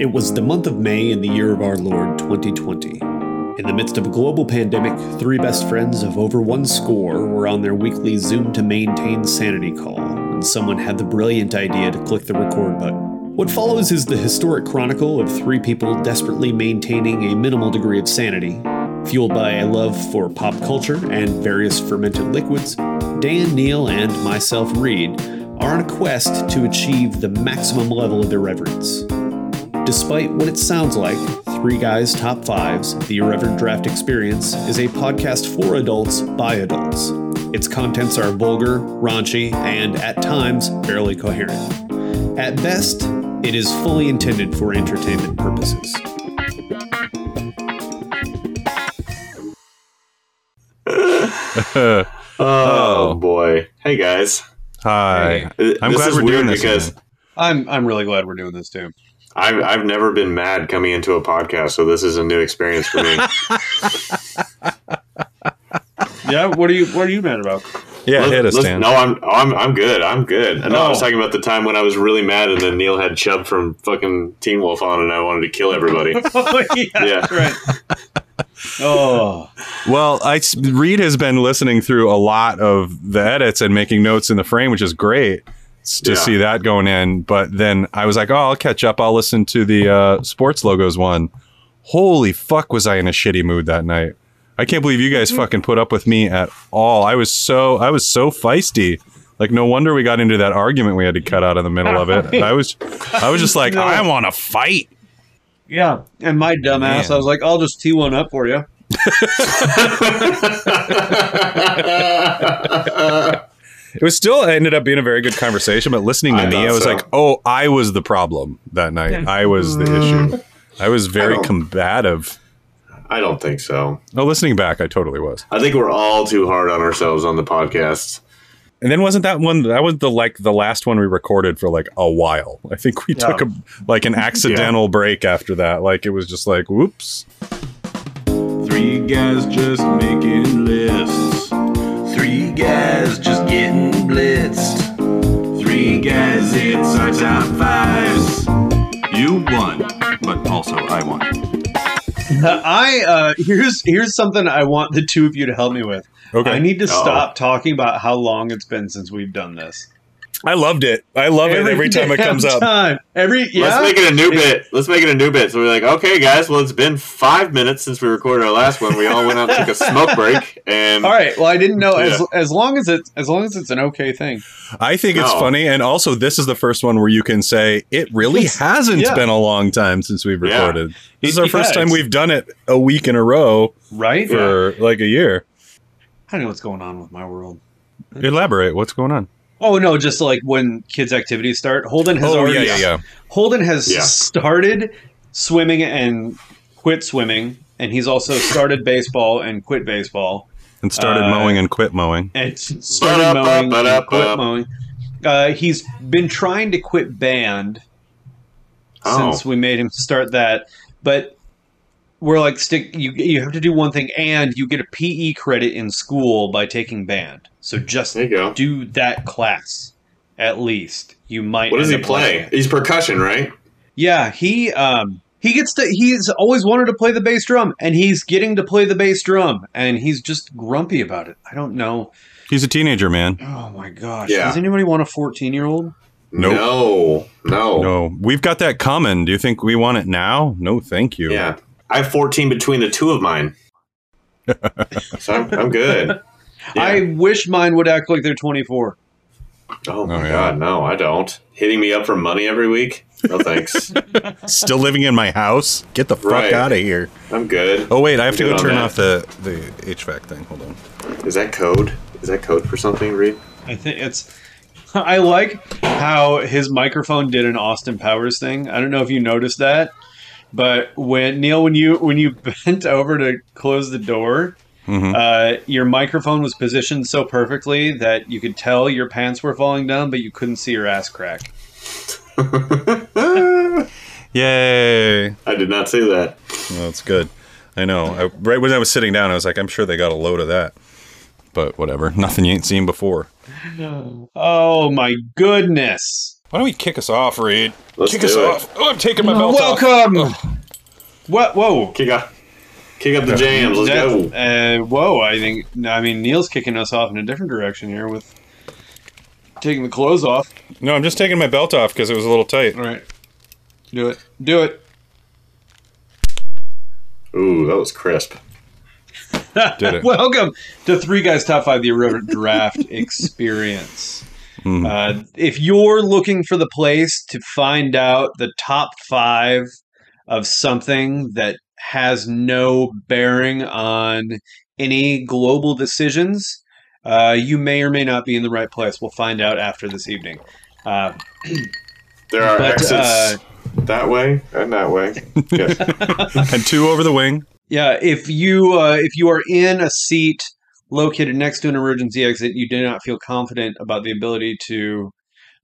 It was the month of May in the year of our Lord 2020. In the midst of a global pandemic, three best friends of over one score were on their weekly Zoom to maintain sanity call when someone had the brilliant idea to click the record button. What follows is the historic chronicle of three people desperately maintaining a minimal degree of sanity. Fueled by a love for pop culture and various fermented liquids, Dan, Neil, and myself, Reed, are on a quest to achieve the maximum level of irreverence. Despite what it sounds like, Three Guys Top Fives, The Irreverent Draft Experience, is a podcast for adults by adults. Its contents are vulgar, raunchy, and at times barely coherent. At best, it is fully intended for entertainment purposes. Oh, oh, boy. Hey guys. Hi. Th- I'm this glad is we're weird doing this because again. I'm I'm really glad we're doing this too. I've I've never been mad coming into a podcast, so this is a new experience for me. Yeah, what are you what are you mad about? Yeah, Let's- hit us, Dan. No, I'm I'm I'm good. I'm good. And I was oh. talking about the time when I was really mad, and then Neil had Chubb from fucking Teen Wolf on, and I wanted to kill everybody. oh yeah, Yeah. that's right. Oh, Well, I Reed has been listening through a lot of the edits and making notes in the frame, which is great s- to Yeah. see that going in. But then I was like, oh, I'll catch up. I'll listen to the uh, sports logos one. Holy fuck, was I in a shitty mood that night? I can't believe you guys fucking put up with me at all. I was so I was so feisty. Like no wonder we got into that argument we had to cut out in the middle of it. I was I was just like, No. I want to fight. yeah. And my dumbass, I was like, I'll just tee one up for you. It was still it ended up being a very good conversation, but listening to I me, thought I was so. like, "Oh, I was the problem that night. I was the issue. Mm. I was very don't- combative." I don't think so. No, listening back, I totally was. I think we're all too hard on ourselves on the podcast. And then wasn't that one? That was the like the last one we recorded for like a while. I think we Yeah. took a like an accidental break after that. Like it was just like, "Whoops." Three guys just making lists. Guys just getting blitzed. Three guys, it's our top fives. You won, but also I won. I uh here's here's something I want the two of you to help me with. Okay, I need to Uh-oh. stop talking about how long it's been since we've done this. I loved it. I love it every time it damn comes up. Time. Every yeah. Let's make it a new bit. Let's make it a new bit. So we're like, okay, guys. Well, it's been five minutes since we recorded our last one. We all went out and took a smoke break, and All right. Well, I didn't know as Yeah. as long as it's as long as it's an okay thing. I think it's No. funny, and also this is the first one where you can say it really Yes. hasn't Yeah. been a long time since we've Yeah. recorded. This is our It- first time we've done it a week in a row Right? for like a year. I don't know what's going on with my world. Elaborate. What's going on? Oh no, just like when kids' activities start. Holden has Oh already yeah, yeah, yeah. Holden has Yeah. started swimming and quit swimming, and he's also started baseball and quit baseball, And started Uh, mowing and quit mowing. and started mowing and quit mowing. Uh, he's been trying to quit band Oh. since we made him start that, but we're like stick. You you have to do one thing, and you get a PE credit in school by taking band. So just there you go. do that class at least. You might. What does he end play? He's percussion, right? Yeah, he um he gets to he's always wanted to play the bass drum and he's getting to play the bass drum and he's just grumpy about it. I don't know. He's a teenager, man. Oh my gosh. Yeah. Does anybody want a 14-year-old? Nope. No, no, No, we've got that coming. Do you think we want it now? No, thank you. Yeah, I have 14 between the two of mine, so I'm, I'm good. Yeah. I wish mine would act like they're 24. oh, oh my Oh, yeah. god, no, I don't. Hitting me up for money every week? No thanks. Still living in my house? Get the fuck Right. out of here. I'm good. Oh wait, I have to go turn that. off the the HVAC thing. Hold on. Is that code? Is that code for something, Reed? I think it's I like how his microphone did an Austin Powers thing. I don't know if you noticed that, but when Neil when you when you bent over to close the door, Mhm. uh, your microphone was positioned so perfectly that you could tell your pants were falling down, but you couldn't see your ass crack. Yay! I did not see that. Well, that's good. I know. I, right when I was sitting down, I was like, I'm sure they got a load of that. But whatever. Nothing you ain't seen before. Oh my goodness! Why don't we kick us off, Reed? Let's kick do us it. off. Oh, I'm taking my belt off. Welcome. What? Whoa. Kick up, kick up the jams. Let's go. That- uh, whoa! I think. I mean, Neil's kicking us off in a different direction here with taking the clothes off. No, I'm just taking my belt off because it was a little tight. All right. Do it. Do it. Ooh, that was crisp. Did it. Welcome to Three Guys Top Five, the Irreverent Draft Experience. Mhm. Uh, if you're looking for the place to find out the top five of something that has no bearing on any global decisions, uh, you may or may not be in the right place. We'll find out after this evening. Uh, There are But, exits uh, that way and that way. Good. and two over the wing. Yeah, if you uh, if you are in a seat located next to an emergency exit, you do not feel confident about the ability to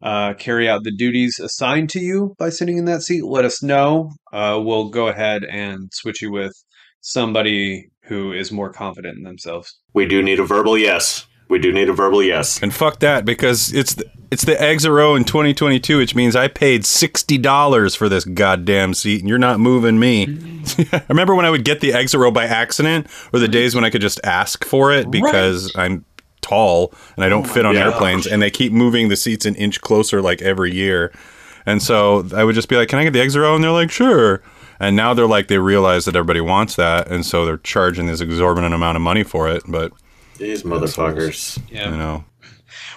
uh, carry out the duties assigned to you by sitting in that seat. Let us know. Uh, we'll go ahead and switch you with somebody who is more confident in themselves. we do need a verbal yes. We do need a verbal yes. And fuck that because it's the, it's the exit row in 2022, which means I paid sixty dollars for this goddamn seat, and you're not moving me. I remember when I would get the exit row by accident, or the days when I could just ask for it because I'm tall and I don't oh fit on God. airplanes, and they keep moving the seats an inch closer like every year. And so I would just be like, "Can I get the exit row?" And they're like, "Sure." And now they're like, they realize that everybody wants that, and so they're charging this exorbitant amount of money for it. But These motherfuckers. you Yeah. know,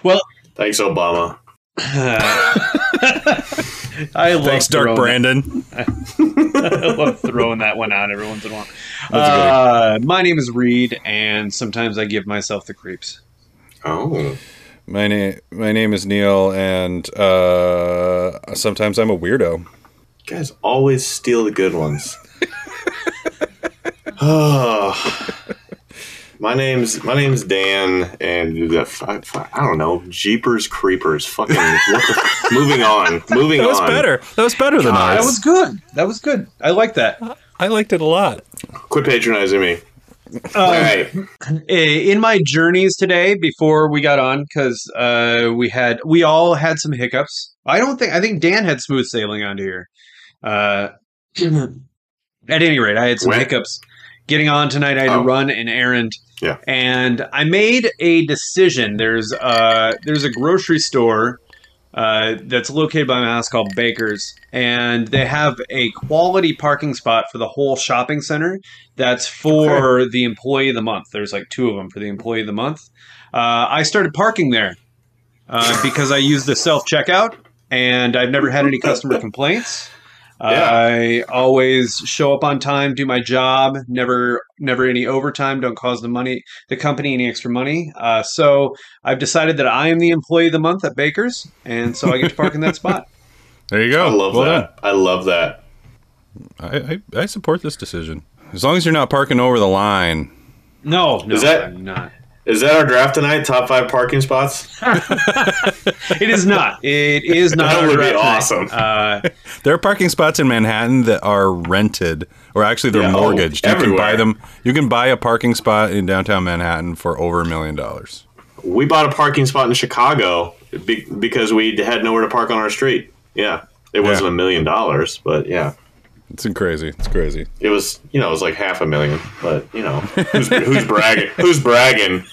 Well, Thanks, Obama. I love thanks, Dark Brandon. I love throwing that one out every once in a while. That's a good Uh, my name is Reed, and sometimes I give myself the creeps. Oh. My name my name is Neil, and uh, sometimes I'm a weirdo. You guys always steal the good ones. oh. My name's my name's Dan, and the, I, I don't know, Jeepers Creepers. Fucking what the, moving on, moving on. That was on. better. That was better than God, ours. That was good. That was good. I like that. I liked it a lot. Quit patronizing me. All Um, eh, in my journeys today, before we got on, because uh, we had we all had some hiccups. I don't think I think Dan had smooth sailing onto here. Uh, at any rate, I had some When? hiccups getting on tonight. I had Oh. to run an errand. Yeah. and I made a decision. There's uh there's a grocery store uh, that's located by my house called Baker's, and they have a quality parking spot for the whole shopping center. That's for the employee of the month. There's like two of them for the employee of the month. Uh, I started parking there uh, because I use the self checkout, and I've never had any customer complaints. Uh, Yeah. I always show up on time, do my job, never never any overtime, don't cause the money the company any extra money. Uh, so I've decided that I am the employee of the month at Baker's, and so I get to park in that spot. There you go. I love well that. I love that. I, I I support this decision as long as you're not parking over the line. No, no, Is that- I'm not. Is that our draft tonight? Top five parking spots? It is not. It is not. That our would be draft awesome. Uh, There are parking spots in Manhattan that are rented, or actually they're Yeah, oh, mortgaged. you can buy them. You can buy a parking spot in downtown Manhattan for over a million dollars. We bought a parking spot in Chicago be- because we had nowhere to park on our street. Yeah, it wasn't Yeah. a million dollars, but yeah, It's crazy. It's crazy. it was. You know, it was like half a million. But you know, who's, who's bragging? Who's bragging?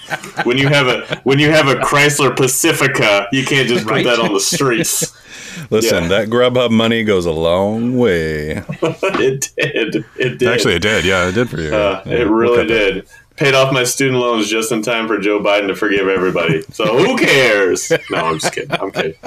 When you have a when you have a Chrysler Pacifica, you can't just put Right? that on the streets. Listen, Yeah. that Grubhub money goes a long way. it did. It did. Actually, it did. Yeah, it did for you. Uh, Yeah, it we'll really cut that. Did. Paid off my student loans just in time for Joe Biden to forgive everybody. So who cares? No, I'm just kidding. I'm kidding.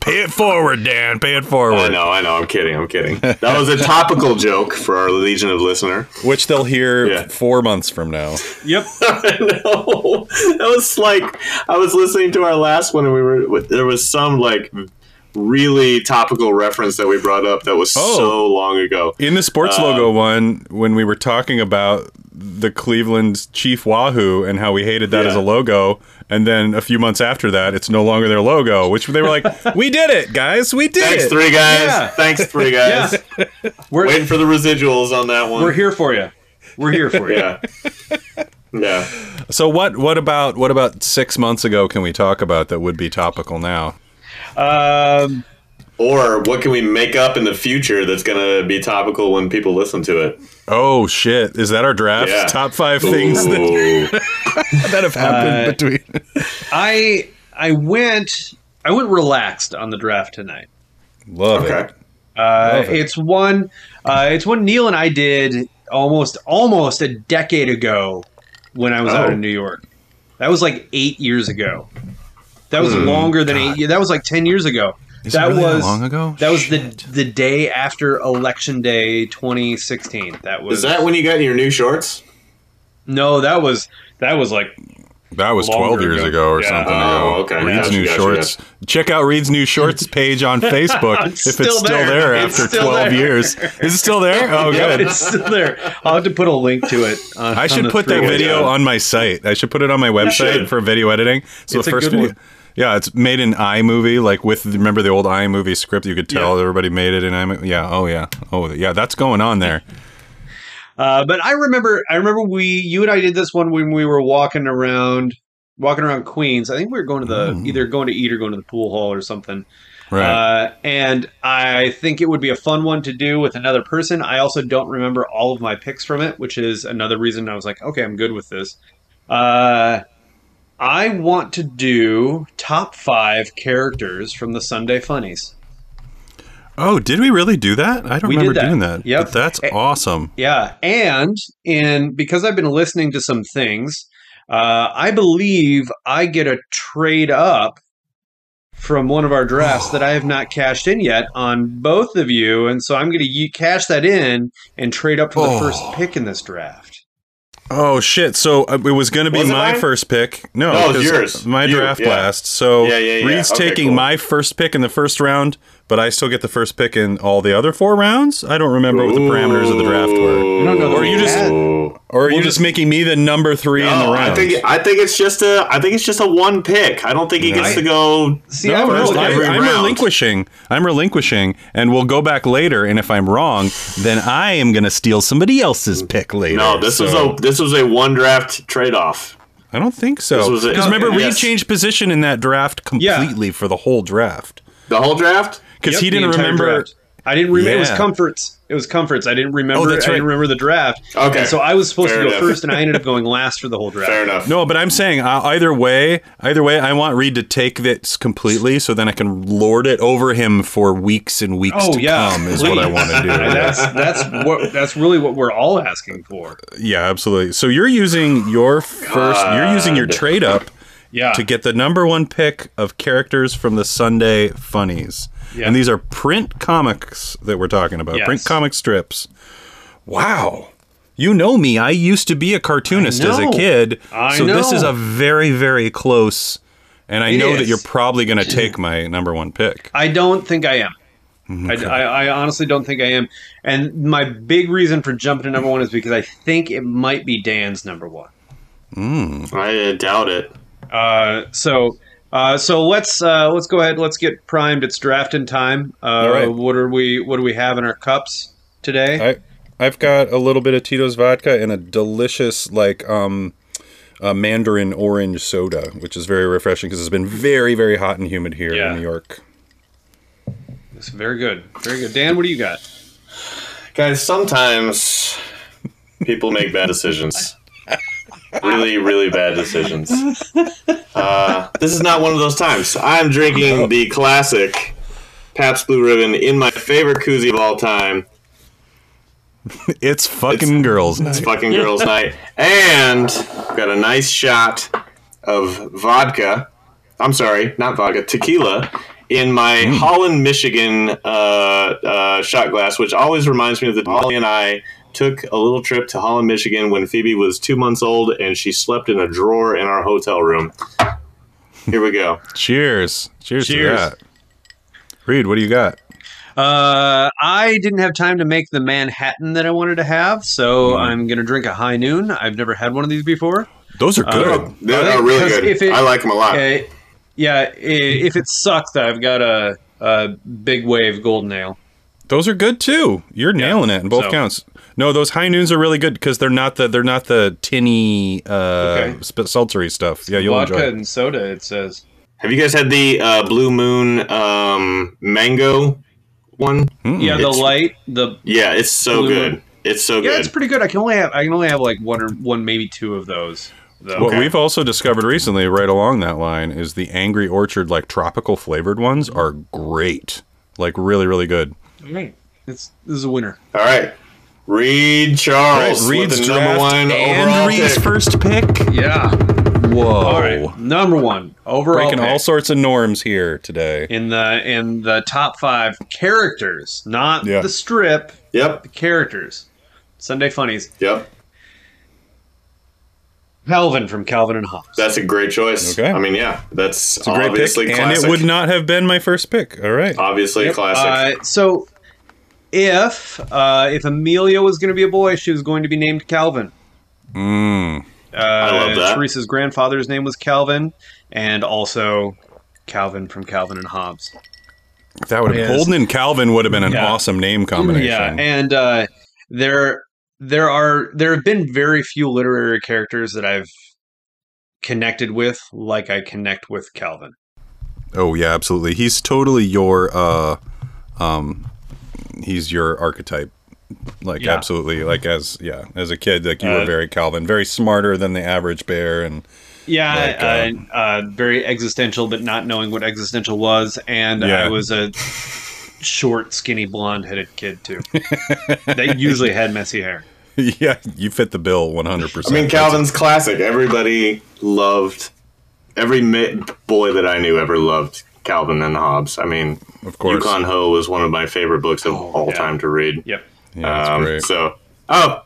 Pay it forward, Dan. Pay it forward. I know, I know. I'm kidding. I'm kidding. That was a topical joke for our legion of listener. Which they'll hear Yeah. four months from now. yep. I know. That was like I was listening to our last one, and we were there was some like really topical reference that we brought up that was Oh. so long ago. In the sports Um, logo one, when we were talking about the Cleveland Chief Wahoo and how we hated that Yeah. as a logo, and then a few months after that, it's no longer their logo, which they were like, "We did it, guys! We did Thanks, it!" three guys. Yeah. Thanks, three guys. We're Waiting for the residuals on that one. we're here for you. We're here for you. Yeah. Yeah. So what? What about what about six months ago? Can we talk about that would be topical now? Um, Or what can we make up in the future that's going to be topical when people listen to it? Oh shit! Is that our draft? Yeah. Top five things that, that have happened Uh, between. I I went I went relaxed on the draft tonight. Love okay. it. Uh, Love it. it's one uh, it's one Neil and I did almost almost a decade ago when I was out Oh. in New York. That was like eight years ago. That was Hmm, longer than eight. That was like ten years ago. Is it that really was long ago. That was the the day after election day 2016. That was Is that when you got your new shorts? no. That was that was like That was 12 years ago. ago or Yeah. something Oh, ago. okay. Reed's Gotcha, New gotcha, Shorts. Check out Reed's New Shorts page on Facebook It's if it's still there. there, It's after still 12 there. years. Is it still there? Oh, yeah, good. it's still there. I'll have to put a link to it. On, I should the put that thread. video on my site. I should put it on my website for video editing. So It's a the first good video. one. Yeah, it's made in iMovie, like with remember the old iMovie script. You could tell Yeah. everybody made it in iMovie. Yeah. Oh yeah. Oh yeah. That's going on there. Uh, but I remember, I remember we, you and I did this one when we were walking around, walking around Queens. I think we were going to the Mm. either going to eat or going to the pool hall or something. Right. Uh, and I think it would be a fun one to do with another person. I also don't remember all of my picks from it, which is another reason I was like, okay, I'm good with this. Uh, I want to do top five characters from the Sunday Funnies. oh, did we really do that? I don't We remember that. doing that. Yep. But that's awesome. Yeah, and in because I've been listening to some things, uh, I believe I get a trade up from one of our drafts that I have not cashed in yet on both of you, and so I'm going to cash that in and trade up for the Oh. first pick in this draft. Oh shit! So uh, it was going to be Was my first pick. No, No, yours. My You, draft yeah. last. So Yeah, yeah, yeah. Reed's Okay, taking cool. my first pick in the first round, but I still get the first pick in all the other four rounds. I don't remember what the parameters of the draft were. I don't know that Or we you just- had- Or are you We'll just just- making me the number three in the round? I think I think it's just a I think it's just a one pick. I don't think he gets I- to go. See, I no, would no, look I, at every I'm relinquishing. I'm relinquishing, and we'll go back later. And if I'm wrong, then I am going to steal somebody else's pick later. No, this was a this was a one draft trade off. I don't think so. Because remember, yes. Reed changed position in that draft Yeah. completely for the whole draft. The whole draft. Because Yep, he didn't remember. draft. I didn't remember. It was comforts. It was comforts. I didn't remember. Oh, that's I didn't remember the draft. Okay. And so I was supposed Fair to go enough. first, and I ended up going last for the whole draft. Fair enough. No, but I'm saying uh, either way, either way, I want Reed to take this completely, so then I can lord it over him for weeks and weeks Oh to yeah, come. Is what I want to do. That's that's what that's really what we're all asking for. yeah, absolutely. So you're using your first. You're using your trade up Yeah. to get the number one pick of characters from the Sunday Funnies. Yeah. And these are print comics that we're talking about. Print comic strips. Wow. You know me. I used to be a cartoonist as a kid. I so this is a very, very close. And I It know that you're probably going to take my number one pick. I don't think I am. Mm-hmm. I, I, I honestly don't think I am. And my big reason for jumping to number one is because I think it might be Dan's number one. I doubt it. Uh, so uh, so let's uh, let's go ahead. Let's get primed. It's drafting time. Uh, All right. What are we What do we have in our cups today? I I've got a little bit of Tito's vodka and a delicious like um uh, mandarin orange soda, which is very refreshing because it's been very very hot and humid here Yeah. in New York. It's very good. Very good. Dan, what do you got? Guys, sometimes people make bad decisions. really, really bad decisions. Uh, this is not one of those times. I'm drinking the classic Pabst Blue Ribbon in my favorite koozie of all time. It's fucking girls night. It's night. fucking girls' night. And got a nice shot of vodka. I'm sorry, not vodka, tequila in my Holland, Michigan uh, uh, shot glass, which always reminds me of the Holly and I took a little trip to Holland, Michigan when Phoebe was two months old and she slept in a drawer in our hotel room. Here we go. Cheers. Cheers. Cheers. to that. Reed, what do you got? Uh, I didn't have time to make the Manhattan that I wanted to have, so Mm. I'm going to drink a High Noon. I've never had one of these before. Those are good. Uh, They're, they? they're really good. if it- I like them a lot. Uh, yeah, if it sucks, I've got a, a big wave golden ale. Those are good too. You're nailing it in both so- counts. No, those high noons are really good because they're not the they're not the tinny uh Okay. sp- sultry stuff. Yeah, you'll Vodka enjoy. It. and soda, it says. Have you guys had the uh, Blue Moon um, mango one? Yeah, the It's- light, the Yeah, it's so Blue good. Moon. It's so yeah, good. it's pretty good. I can only have I can only have like one or one, maybe two of those. Though. What we've also discovered recently, right along that line, is the Angry Orchard, like tropical flavored ones, are great. Like really, really good. Right. It's this is a winner. All right. Reed Charles. with Reed's the number one and overall Reed's pick. first pick. Yeah. Whoa! All right. Number one overall Breaking pick all sorts of norms here today. in the in the top five characters, not Yeah. the strip, Yep. the characters. Sunday funnies. Yep. Calvin from Calvin and Hobbes. That's a great choice. Okay. I mean, yeah, that's It's a great pick, obviously and it would not have been my first pick. All right. obviously a classic. Uh, so, if uh, if Amelia was going to be a boy, she was going to be named Calvin. Mm. Uh, love that. Teresa's grandfather's name was Calvin, and also Calvin from Calvin and Hobbes. That would have Yes. Holden and Calvin would have been an Yeah. awesome name combination. Yeah, and uh, there there are there have been very few literary characters that I've connected with like I connect with Calvin. oh yeah, absolutely. He's totally your uh um he's your archetype. Like Yeah. absolutely. Like as yeah, as a kid, like you were Uh, very Calvin, very smarter than the average bear and Yeah, Like, uh, um, uh, very existential, but not knowing what existential was, and Yeah. I was a short, skinny, blonde-headed kid too. they usually had messy hair. yeah, you fit the bill 100%. I mean, Calvin's classic. Everybody loved. Every mi- boy that I knew ever loved Calvin and Hobbes. I mean, of course. Yukon Ho was one of my favorite books of Oh, all yeah. time to read. Yep. Yeah, Um, great. So, oh,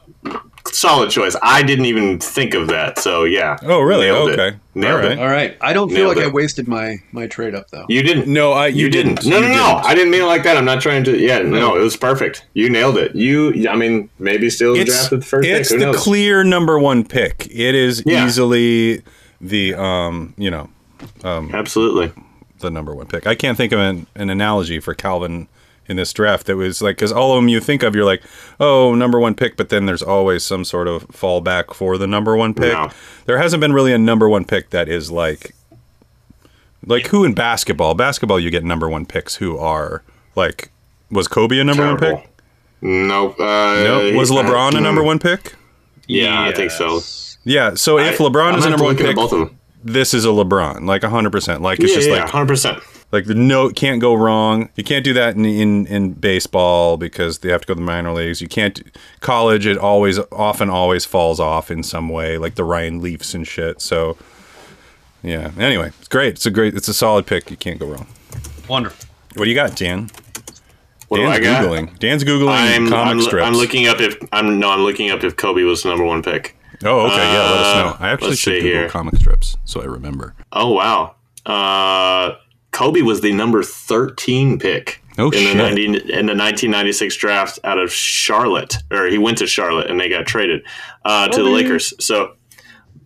solid choice. I didn't even think of that. So, yeah. Oh, really? Nailed it. Okay. Nailed All it. All right. I don't feel Nailed like I wasted my my trade up though. You didn't. No, I You, you, didn't. No, You no, no. didn't. I didn't mean it like that. I'm not trying to. Yeah, no, it was perfect. You nailed it. You, I mean, maybe still it's drafted the first pick. it's Who the knows? clear number one pick. It is Yeah. easily the um you know Absolutely. The number one pick. I can't think of an, an analogy for Calvin in this draft that was like because all of them you think of you're like oh number one pick, but then there's always some sort of fallback for the number one pick. No. There hasn't been really a number one pick that is like like who in basketball? Basketball you get number one picks who are like was Kobe a number one pick? Nope. Uh, No, was LeBron a mm, number one pick? Yeah, I think so. Yeah. So if I- LeBron is a number one pick, both of them. This is a LeBron, like hundred percent. Like it's yeah, just yeah, like hundred percent. like the no can't go wrong. You can't do that in, in in baseball because they have to go to the minor leagues. You can't college. It always often always falls off in some way, like the Ryan Leafs and shit. So yeah. Anyway, it's great. It's a great. It's a solid pick. You can't go wrong. Wonderful. What do you got, Dan? What do Dan's I got? googling. Dan's googling I'm, comic I'm, strips. I'm looking up if I'm no, I'm looking up if Kobe was the number one pick. Oh, okay. yeah, let us Uh, know. I actually should see Google here. comic strips so I remember. Oh wow. Uh, Kobe was the number thirteen pick Oh, in shit. the 90, in the 1996 draft out of Charlotte, or he went to Charlotte and they got traded uh, to the Lakers. So.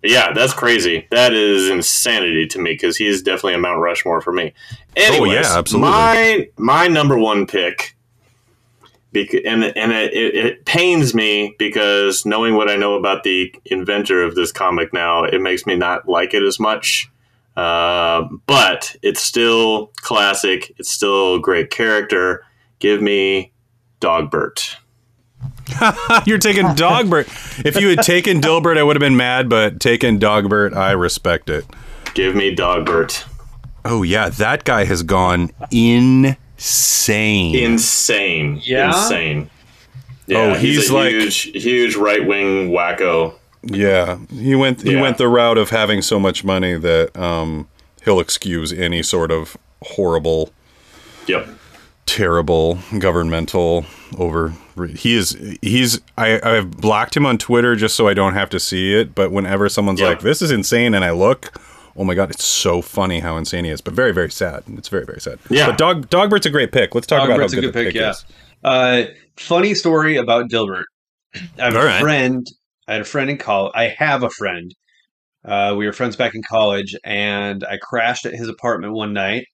Yeah, that's crazy. That is insanity to me because he is definitely a Mount Rushmore for me. Anyways, Oh, yeah, absolutely. My my number one pick, bec- and and it, it, it pains me because knowing what I know about the inventor of this comic now, it makes me not like it as much. Uh, but it's still classic. It's still a great character. Give me Dogbert. You're taking Dogbert. if you had taken Dilbert, I would have been mad, but taking Dogbert, I respect it. Give me Dogbert. Oh yeah, that guy has gone insane. Insane. Yeah? Insane. Yeah, Oh, he's, he's a like- huge, huge right wing wacko. yeah, he went he Yeah. went the route of having so much money that um, he'll excuse any sort of horrible, Yep. terrible governmental over. He is he's I I've blocked him on Twitter just so I don't have to see it. But whenever someone's Yep. like, "This is insane," and I look. Oh my god, it's so funny how insane he is, but very, very sad. It's very, very sad. Yeah. But Dog Dogbert's a great pick. Let's talk about how Dogbert's a good, good the pick, pick yeah. is. Uh, funny story about Dilbert. I have All a right. friend. I had a friend in college. I have a friend. Uh, we were friends back in college, and I crashed at his apartment one night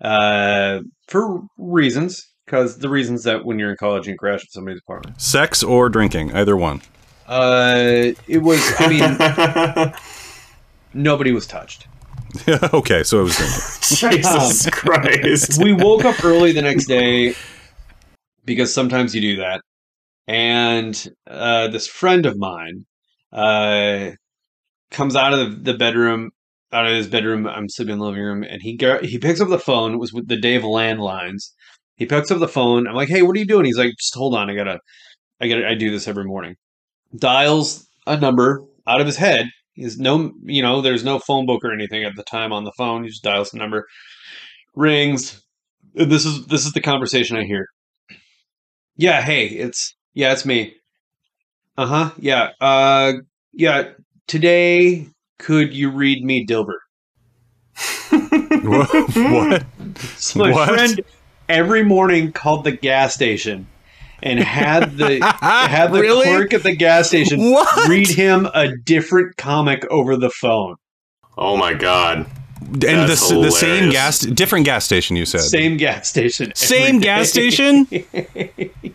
uh, for reasons. Because the reasons that when you're in college you crash at somebody's apartment. Sex or drinking, either one. Uh, it was. I mean, nobody was touched. okay, so it was drinking. Jesus Christ. we woke up early the next day because sometimes you do that. And uh, this friend of mine uh, comes out of the, the bedroom, out of his bedroom. I'm sleeping in the living room, and he gar- he picks up the phone. It was with the day of landlines. He picks up the phone. I'm like, "Hey, what are you doing?" He's like, "Just hold on. I gotta, I gotta, I do this every morning." Dials a number out of his head. He's no, you know, there's no phone book or anything at the time on the phone. You just dial the number, rings. This is this is the conversation I hear. Yeah, hey, it's yeah, it's me. Uh huh. Yeah. Uh, yeah. Today, could you read me Dilbert? what? what? So my What? friend every morning called the gas station and had the had the Really? clerk at the gas station What? read him a different comic over the phone. Oh my god. And the, That's s- the same gas, different gas station. You said Same gas station. Same gas station.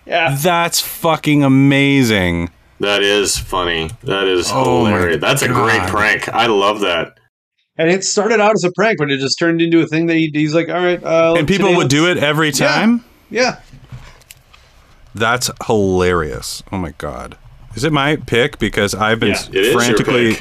yeah. That's fucking amazing. That is funny. That is Oh my hilarious. That's a great prank. I love that. And it started out as a prank, but it just turned into a thing that he, he's like, all right. Uh, And people would do it every Yeah. time. Yeah. That's hilarious. Oh my god. Is it my pick because I've been Yeah, it is your frantically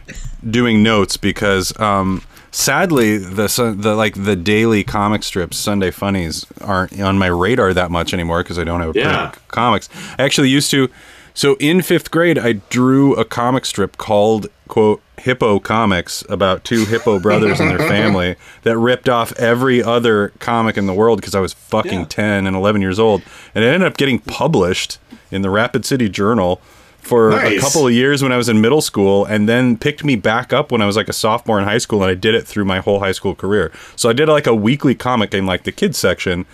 doing notes because um sadly the the like the daily comic strips Sunday funnies aren't on my radar that much anymore because I don't have a Yeah. print comics. I actually used to so in 5th grade I drew a comic strip called quote Hippo Comics about two hippo brothers and their family that ripped off every other comic in the world because I was fucking Yeah. 10 and 11 years old and it ended up getting published in the Rapid City Journal for a couple of years when I was in middle school and then picked me back up when I was like a sophomore in high school and I did it through my whole high school career. So I did like a weekly comic in like the kids section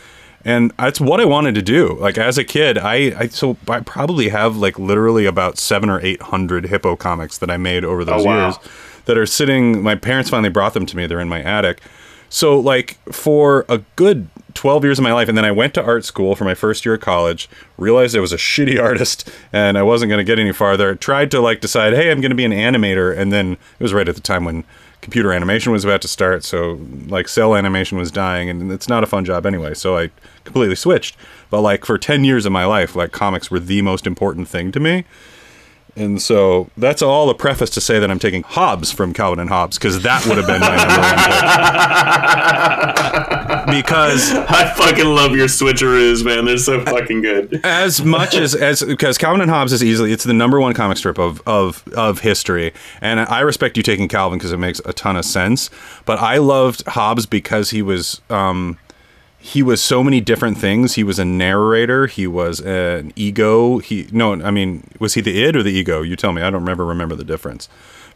and that's what I wanted to do. Like as a kid, I, I so I probably have like literally about 7 or 800 hippo comics that I made over those Oh, wow. years that are sitting my parents finally brought them to me. They're in my attic. So like for a good 12 years of my life and then I went to art school for my first year of college, realized I was a shitty artist and I wasn't going to get any farther. Tried to like decide, "Hey, I'm going to be an animator." And then it was right at the time when computer animation was about to start, so like cell animation was dying and it's not a fun job anyway. So I completely switched. But like for 10 years of my life, like comics were the most important thing to me. And so that's all the preface to say that I'm taking Hobbes from Calvin and Hobbes because that would have been my number one pick. Because I fucking love your switcheroos, man. They're so fucking good. as much as as because Calvin and Hobbes is easily it's the number one comic strip of of of history, and I respect you taking Calvin because it makes a ton of sense. But I loved Hobbes because he was um he was so many different things. He was a narrator. He was an ego. He no, I mean, was he the id or the ego? You tell me. I don't remember remember the difference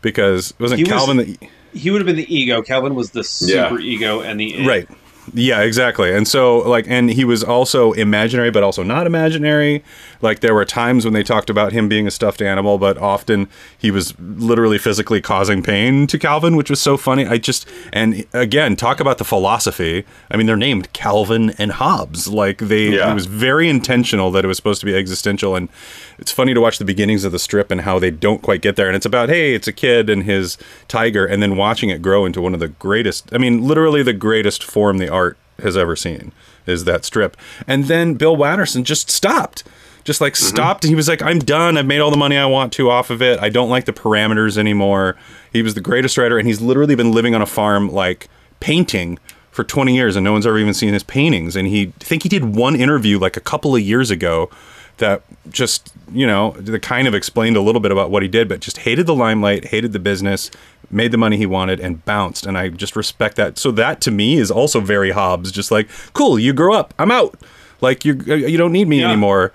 because wasn't He was- Calvin the He would have been the ego. Calvin was the Yeah. super ego and the id. right yeah exactly. And so like and he was also imaginary but also not imaginary. Like there were times when they talked about him being a stuffed animal but often he was literally physically causing pain to calvin which was so funny. I just and again talk about the philosophy. I mean they're named calvin and hobbes. Like they Yeah. it was very intentional that it was supposed to be existential and it's funny to watch the beginnings of the strip and how they don't quite get there. And it's about hey it's a kid and his tiger and then watching it grow into one of the greatest i mean literally the greatest form the art has ever seen is that strip. And then bill watterson just stopped just like mm-hmm. stopped. And he was like i'm done. I've made all the money i want to off of it. I don't like the parameters anymore. He was the greatest writer and he's literally been living on a farm like painting for 20 years and no one's ever even seen his paintings. And he I think he did one interview like a couple of years ago that just you know that kind of explained a little bit about what he did but just hated the limelight hated the business made the money he wanted and bounced and i just respect that so that to me is also very hobbes just like cool you grow up i'm out like you you don't need me Yeah. anymore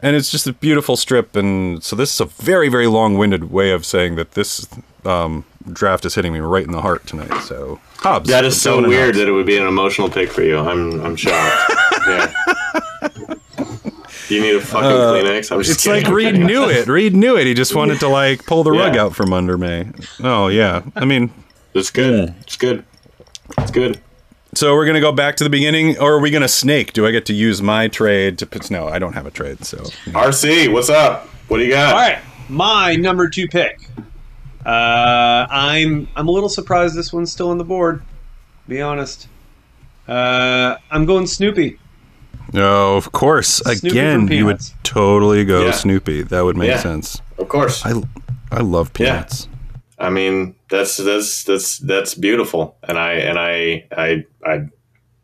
and it's just a beautiful strip and so this is a very very long-winded way of saying that this um, draft is hitting me right in the heart tonight so hobbes That is so weird Hobbes. that it would be an emotional pick for you. I'm I'm shocked. yeah. Do you need a fucking Kleenex? I'm just Uh, It's kidding. like Reed knew it. Reed knew it. He just wanted to like pull the rug Yeah. out from under me. Oh yeah. I mean, It's good. It's good. It's good. so we're gonna go back to the beginning, or are we gonna snake? Do I get to use my trade to put? No, I don't have a trade. So RC, what's up? What do you got? All right. My number two pick Uh, I'm I'm a little surprised this one's still on the board. Be honest. Uh, I'm going Snoopy. No, of course. Snoopy Again, you would totally go Yeah. Snoopy. That would make Yeah. sense. Of course. I I love peanuts. Yeah. Peanuts. I mean, that's that's that's that's beautiful, and I and I I I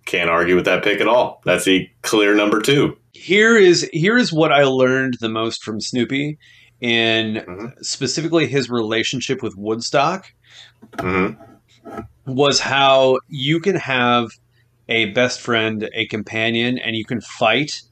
can't argue with that pick at all. That's the clear number two. Here is here is what I learned the most from Snoopy, in Mhm. specifically his relationship with Woodstock. hmm was how you can have a best friend, a companion, and you can fight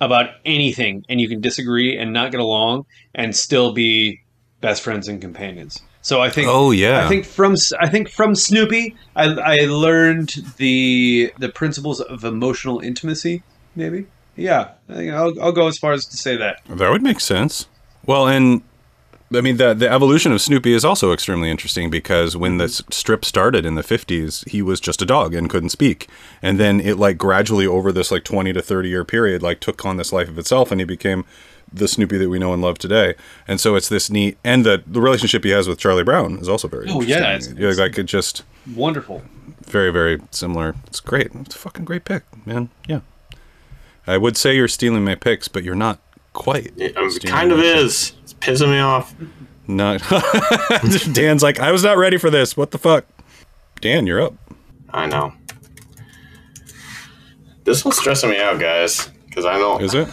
about anything and you can disagree and not get along and still be best friends and companions. So I think Oh yeah. I think from I think from Snoopy I, I learned the the principles of emotional intimacy maybe. Yeah, I think I'll, I'll go as far as to say that. That would make sense. Well, and I mean the the evolution of Snoopy is also extremely interesting because when the strip started in the 50s, he was just a dog and couldn't speak. And then it like gradually over this like 20 to 30 year period like took on this life of itself and he became the Snoopy that we know and love today. And so it's this neat and the the relationship he has with Charlie Brown is also very interesting. Oh, yeah, interesting. it's- yeah, like it just Wonderful. very very similar. It's great. It's a fucking great pick, man. Yeah. I would say you're stealing my picks, but you're not quite. It um, kind of is. picks. Is. Pissing me off. Not. Dan's like, I was not ready for this. What the fuck? Dan, you're up. I know. This one's stressing me out, guys, because I know. Is it?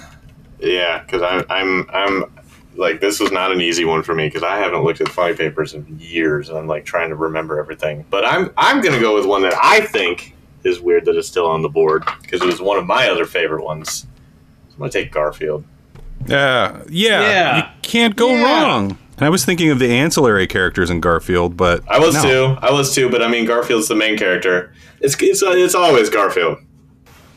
Yeah, because I'm I'm I'm like this was not an easy one for me because I haven't looked at funny papers in years and I'm like trying to remember everything. But I'm I'm gonna go with one that I think is weird that it's still on the board because it was one of my other favorite ones. I'm gonna take Garfield. Yeah. Yeah. Yeah. You can't go Yeah. wrong. And I was thinking of the ancillary characters in Garfield, but I was no. too. I was too. But I mean, Garfield's the main character. It's it's it's always Garfield.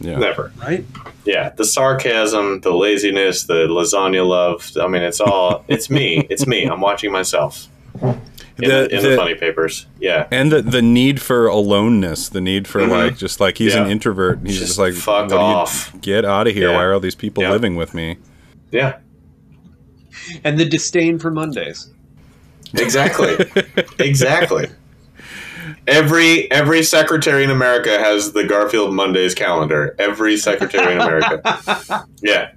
Yeah. Never. Right? Yeah, the sarcasm, the laziness, the lasagna love. I mean, it's all. It's me. It's me. I'm watching myself in, the, in the, funny papers. Yeah. and the the need for aloneness, the need for Mhm. like just like he's an introvert. and He's Just just, like, fuck what you- off. get out of here. Yeah. Why are all these people Yeah. living with me? Yeah. And the disdain for Mondays. Exactly. exactly. Every every secretary in America has the Garfield Mondays calendar. Every secretary in America. Yeah.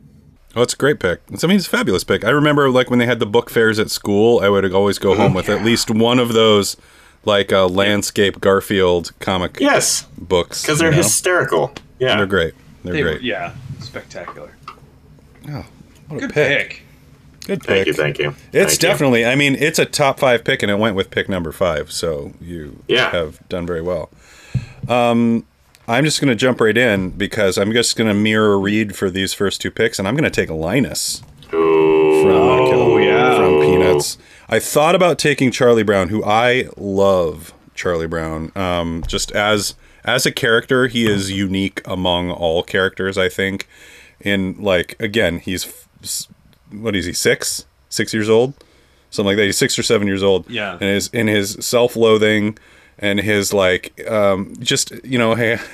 Oh, it's a great pick. It's, I mean, it's a fabulous pick. I remember like when they had the book fairs at school, I would always go home with at least one of those like uh, landscape Garfield comic Yes, books. because they're you know? hysterical. Yeah. They're great. They're They were- great. yeah, spectacular. Oh, what a Good pick. pick. Good pick. Thank you. Thank you. It's Thank you. definitely. I mean, it's a top five pick, and it went with pick number five. So you Yeah. have done very well. Um, I'm just going to jump right in because I'm just going to mirror read for these first two picks, and I'm going to take Linus Ooh. from Oh, yeah. from Peanuts. I thought about taking Charlie Brown, who I love. Charlie Brown, um, just as as a character, he is unique among all characters. I think, in like again, he's f- s- what is he six six years old, something like that. He's six or seven years old. Yeah. and his in his self loathing and his like um, just you know hey.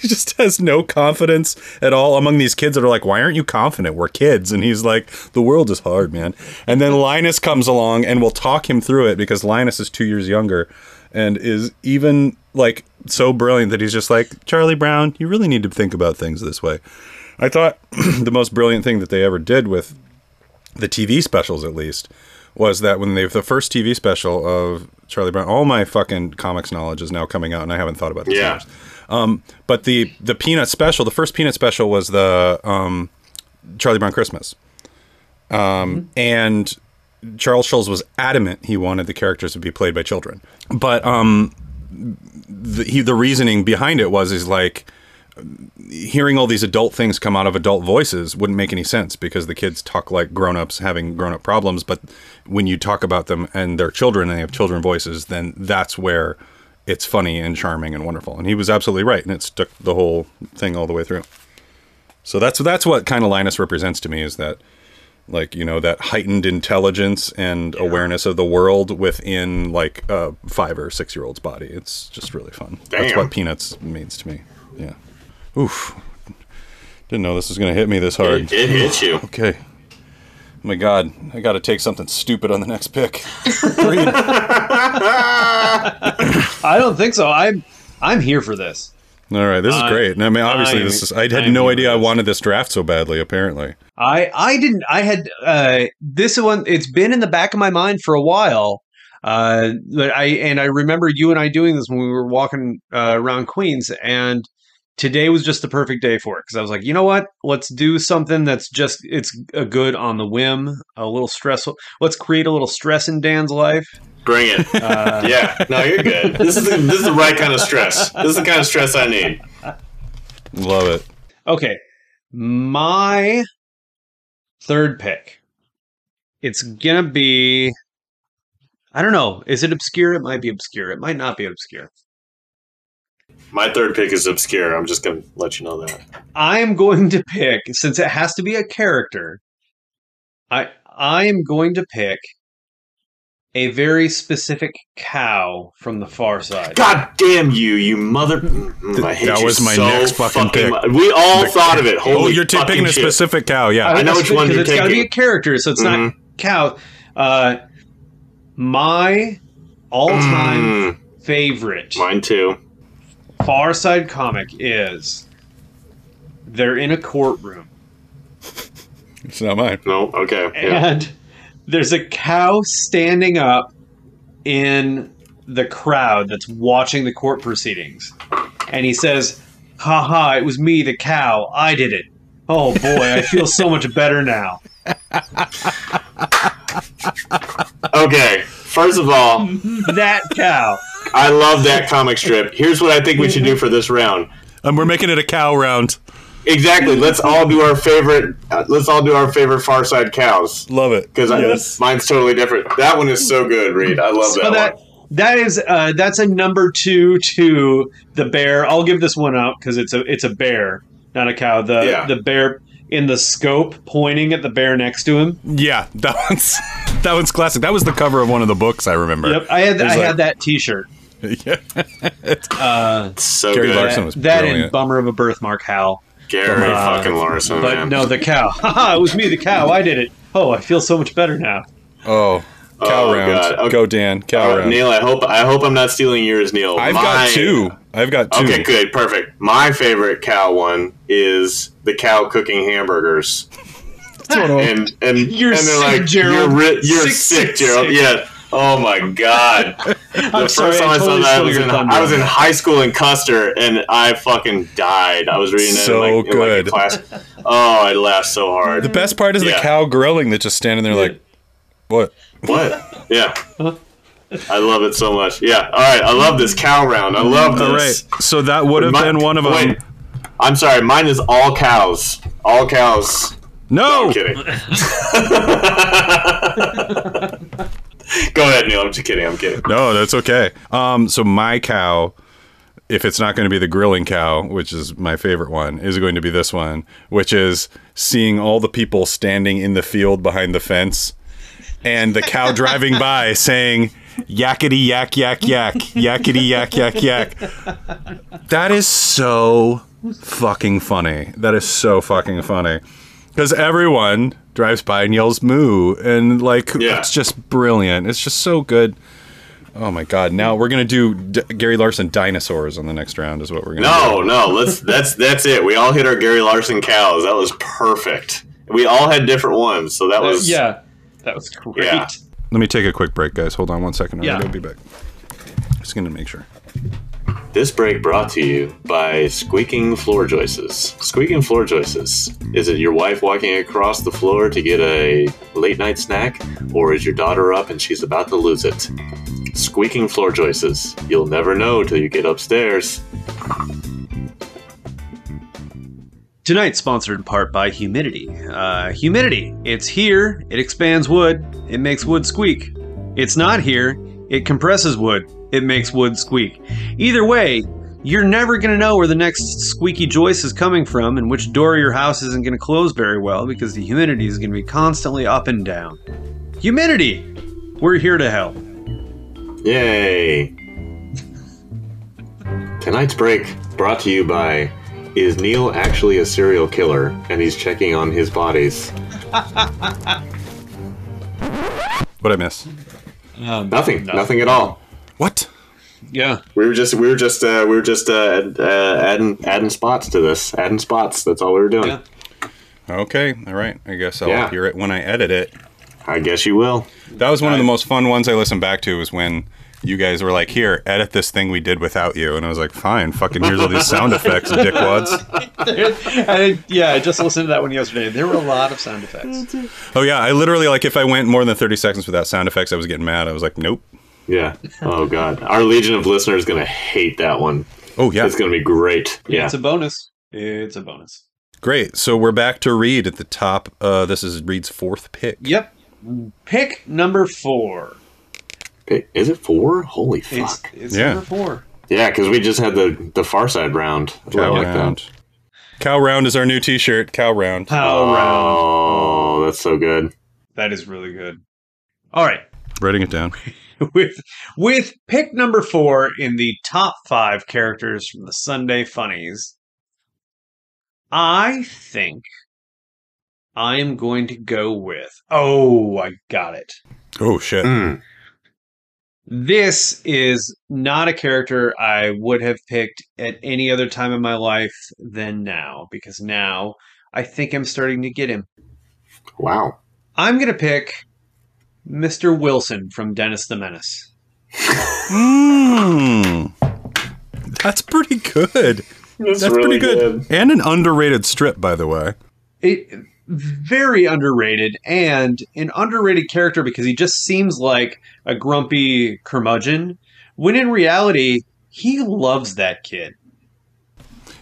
He just has no confidence at all among these kids that are like, "Why aren't you confident? We're kids." And he's like, "The world is hard, man." And then Linus comes along and will talk him through it because Linus is two years younger and is even like so brilliant that he's just like, "Charlie Brown, you really need to think about things this way." I thought the most brilliant thing that they ever did with the TV specials, at least, was that when they the first TV special of Charlie Brown, all my fucking comics knowledge is now coming out, and I haven't thought about this. Yeah. yet. Um, but the the Peanut special, the first Peanut special was the um, Charlie Brown Christmas, um, and Charles Schulz was adamant he wanted the characters to be played by children. But um, the, he, the reasoning behind it was is like hearing all these adult things come out of adult voices wouldn't make any sense because the kids talk like grown-ups having grown-up problems. But when you talk about them and they're children and they have children voices then that's where it's funny and charming and wonderful. And he was absolutely right and it stuck the whole thing all the way through. So that's that's what kind of Linus represents to me is that like you know that heightened intelligence and awareness of the world within like a five or six year old's body. It's just really fun. That's what peanuts means to me. Yeah oof didn't know this was going to hit me this hard It, it hit you. okay my God, I got to take something stupid on the next pick. I don't think so. I'm I'm here for this. All right, this is I- great. And I mean, obviously, I'm- this is. I had I'm no idea I wanted this draft so badly. Apparently, I I didn't. I had uh, this one. It's been in the back of my mind for a while. Uh, but I and I remember you and I doing this when we were walking uh, around Queens, and today was just the perfect day for it because I was like, you know what? Let's do something that's just it's a good on the whim, a little stressful. Let's create a little stress in Dan's life. Bring it. Uh, yeah. No, you're good. This is the, this is the right kind of stress. This is the kind of stress I need. love it. Okay, my third pick. It's gonna be. I don't know. Is it obscure? It might be obscure. It might not be obscure. My third pick is obscure. I'm just gonna let you know that. I am going to pick since it has to be a character. I I am going to pick a very specific cow from the Far Side. God damn you, you mother! Mm, I hate That you was my so next fucking pick. mu- We all thought of it. Holy oh, you're t- fucking picking a specific cow. Yeah. I know which one because you're it's got to be a character, so it's not Mhm. cow. Uh, my all-time Mm, favorite mine too. Far Side comic is they're in a courtroom it's not mine. No, okay. Yeah. and there's a cow standing up in the crowd that's watching the court proceedings. And he says, "Ha ha, it was me, the cow. I did it. Oh boy, I feel so much better now." Okay. First of all, That cow. I love that comic strip. Here's what I think we should do for this round. And we're making it a cow round. Exactly. Let's all do our favorite. Uh, let's all do our favorite Far Side cows Love it. because mine's totally different. That one is so good, Reed. I love So that, that one. that is uh, that's a number two to the bear. I'll give this one out because it's a it's a bear, not a cow. The Yeah. the bear in the scope pointing at the bear next to him. Yeah, that one's that one's classic. That was the cover of one of the books I remember. Yep, I had I like- had that T-shirt. Yeah. Uh, So Gary good. Larson was that and bummer of a birthmark, Hal. Gary Uh, fucking Larson, But man. no, the cow. Haha, it was me, the cow. I did it. Oh, I feel so much better now. Oh, cow Oh, round. Okay. Go Dan. Cow Uh, round. Neil, I hope I hope I'm not stealing yours, Neil. I've My- got two. I've got two. Okay, good, perfect. My favorite cow one is the cow cooking hamburgers, and and You're and they're sick, like, Gerald. You're, ri- you're Sick, sick, sick, Gerald. sick. Yeah. Oh my god. The I'm first sorry, time I I, totally saw that, I was in. I was in high school in Custer, and I fucking died. I was reading it So in, like, in, like, good. a class. Oh, I laughed so hard. The best part is the cow grilling that's just standing there like, what? What? Yeah. I love it so much. Yeah. All right. I love this cow round. I love this. All right. So that would have Mi- been one of them. Wait. I'm sorry. Mine is all cows. All cows. No. I'm kidding. Go ahead, Neil. I'm just kidding. I'm kidding. No, that's okay. Um, so my cow, if it's not going to be the grilling cow, which is my favorite one, is going to be this one, which is seeing all the people standing in the field behind the fence, and the cow driving by saying yakety yak yak yak yakety yak yak yak. That is so fucking funny. That is so fucking funny. Because everyone drives by and yells moo, and like Yeah. it's just brilliant. It's just so good. Oh my god! Now we're gonna do D- Gary Larson dinosaurs on the next round. Is what we're gonna No, do. no. Let's. That's that's it. We all hit our Gary Larson cows. That was perfect. We all had different ones, so that was yeah, that was great. Yeah. Let me take a quick break, guys. Hold on one second. Yeah. I'll be back. Just gonna make sure. This break brought to you by Squeaking Floor Joists. Squeaking Floor Joists. Is it your wife walking across the floor to get a late night snack, or is your daughter up and she's about to lose it? Squeaking Floor Joists. You'll never know till you get upstairs. Tonight's sponsored in part by Humidity. Uh, humidity. It's here. It expands wood. It makes wood squeak. It's not here. It compresses wood. It makes wood squeak. Either way, you're never going to know where the next squeaky joist is coming from and which door of your house isn't going to close very well because the humidity is going to be constantly up and down. Humidity! We're here to help. Yay! Tonight's break brought to you by Is Neil actually a serial killer and he's checking on his bodies? What did I miss? Um, Nothing. Nothing at all. What? Yeah. We were just we were just uh, we were just uh, uh, adding adding spots to this. Adding spots. That's all we were doing. Yeah. Okay, all right. I guess I'll Yeah. hear it when I edit it. I guess you will. That was one of the most fun ones I listened back to. Was when you guys were like, "Here, edit this thing we did without you," and I was like, "Fine, fucking here's all these sound effects, dickwads." I, yeah, I just listened to that one yesterday. There were a lot of sound effects. Oh yeah, I literally like if I went more than thirty seconds without sound effects, I was getting mad. I was like, "Nope." Yeah. Oh god, our legion of listeners is gonna hate that one. Oh yeah, It's gonna be great. Yeah. It's a bonus. It's a bonus. great. So we're back to Reed at the top. Uh, this is Reed's fourth pick. Yep. Pick number four. Pick Is it four? Holy It's, fuck. it's Yeah. number four. Yeah, because we just had the the Far Side round. I Cow like round. Cow round is our new T-shirt. Cow round. Pow round. Oh, that's so good. That is really good. All right. Writing it down. with with pick number four in the top five characters from the Sunday Funnies, I think I am going to go with. Oh, I got it. Oh shit. Mm. This is not a character I would have picked at any other time in my life than now, because now I think I'm starting to get him. Wow. I'm going to pick Mr. Wilson from Dennis the Menace. Mm. That's pretty good. That's, That's really pretty good. And an underrated strip, by the way. it very underrated and an underrated character because he just seems like a grumpy curmudgeon when in reality he loves that kid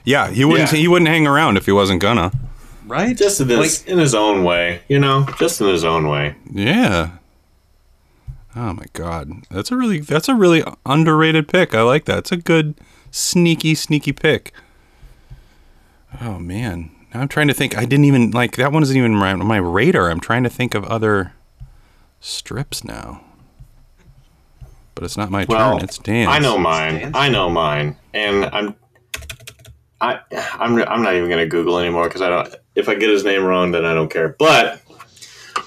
Yeah, he wouldn't. Yeah. He wouldn't hang around if he wasn't gonna. right Just in his, in his own way, you know, just in his own way. Yeah. Oh my god, that's a really that's a really underrated pick. I like that. It's a good sneaky sneaky pick. Oh man, now I'm trying to think. I didn't even like that one. Isn't even my, on my radar. I'm trying to think of other strips now. But it's not my Well, turn. It's Dan's. I know mine. I know mine, and I'm, I, I'm, I'm not even gonna Google anymore because I don't. If I get his name wrong, then I don't care. But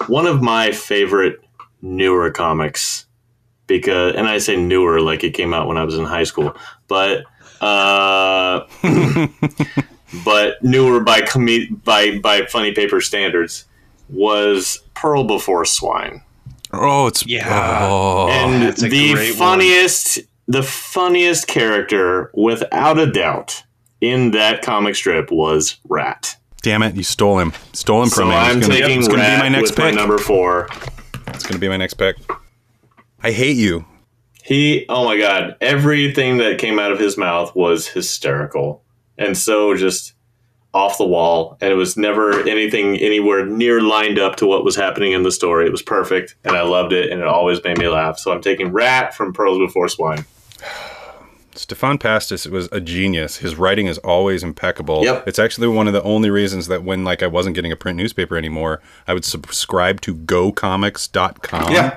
one of my favorite newer comics, because, and I say newer like it came out when I was in high school, but, uh, but newer by com- by by funny paper standards was Pearl Before Swine Oh, it's Yeah. Oh, and that's the great one. funniest the funniest character without a doubt in that comic strip was rat damn it! You stole him. Stole him so from me. i'm it's gonna, taking gonna rat be my next with my pick. number four It's gonna be my next pick. I hate you. he oh my god everything that came out of his mouth was hysterical and so just off the wall and it was never anything anywhere near lined up to what was happening in the story it was perfect and i loved it and it always made me laugh so i'm taking rat from pearls before swine Stephan Pastis was a genius. His writing is always impeccable. Yep. It's actually one of the only reasons that when like I wasn't getting a print newspaper anymore, I would subscribe to gocomics.com.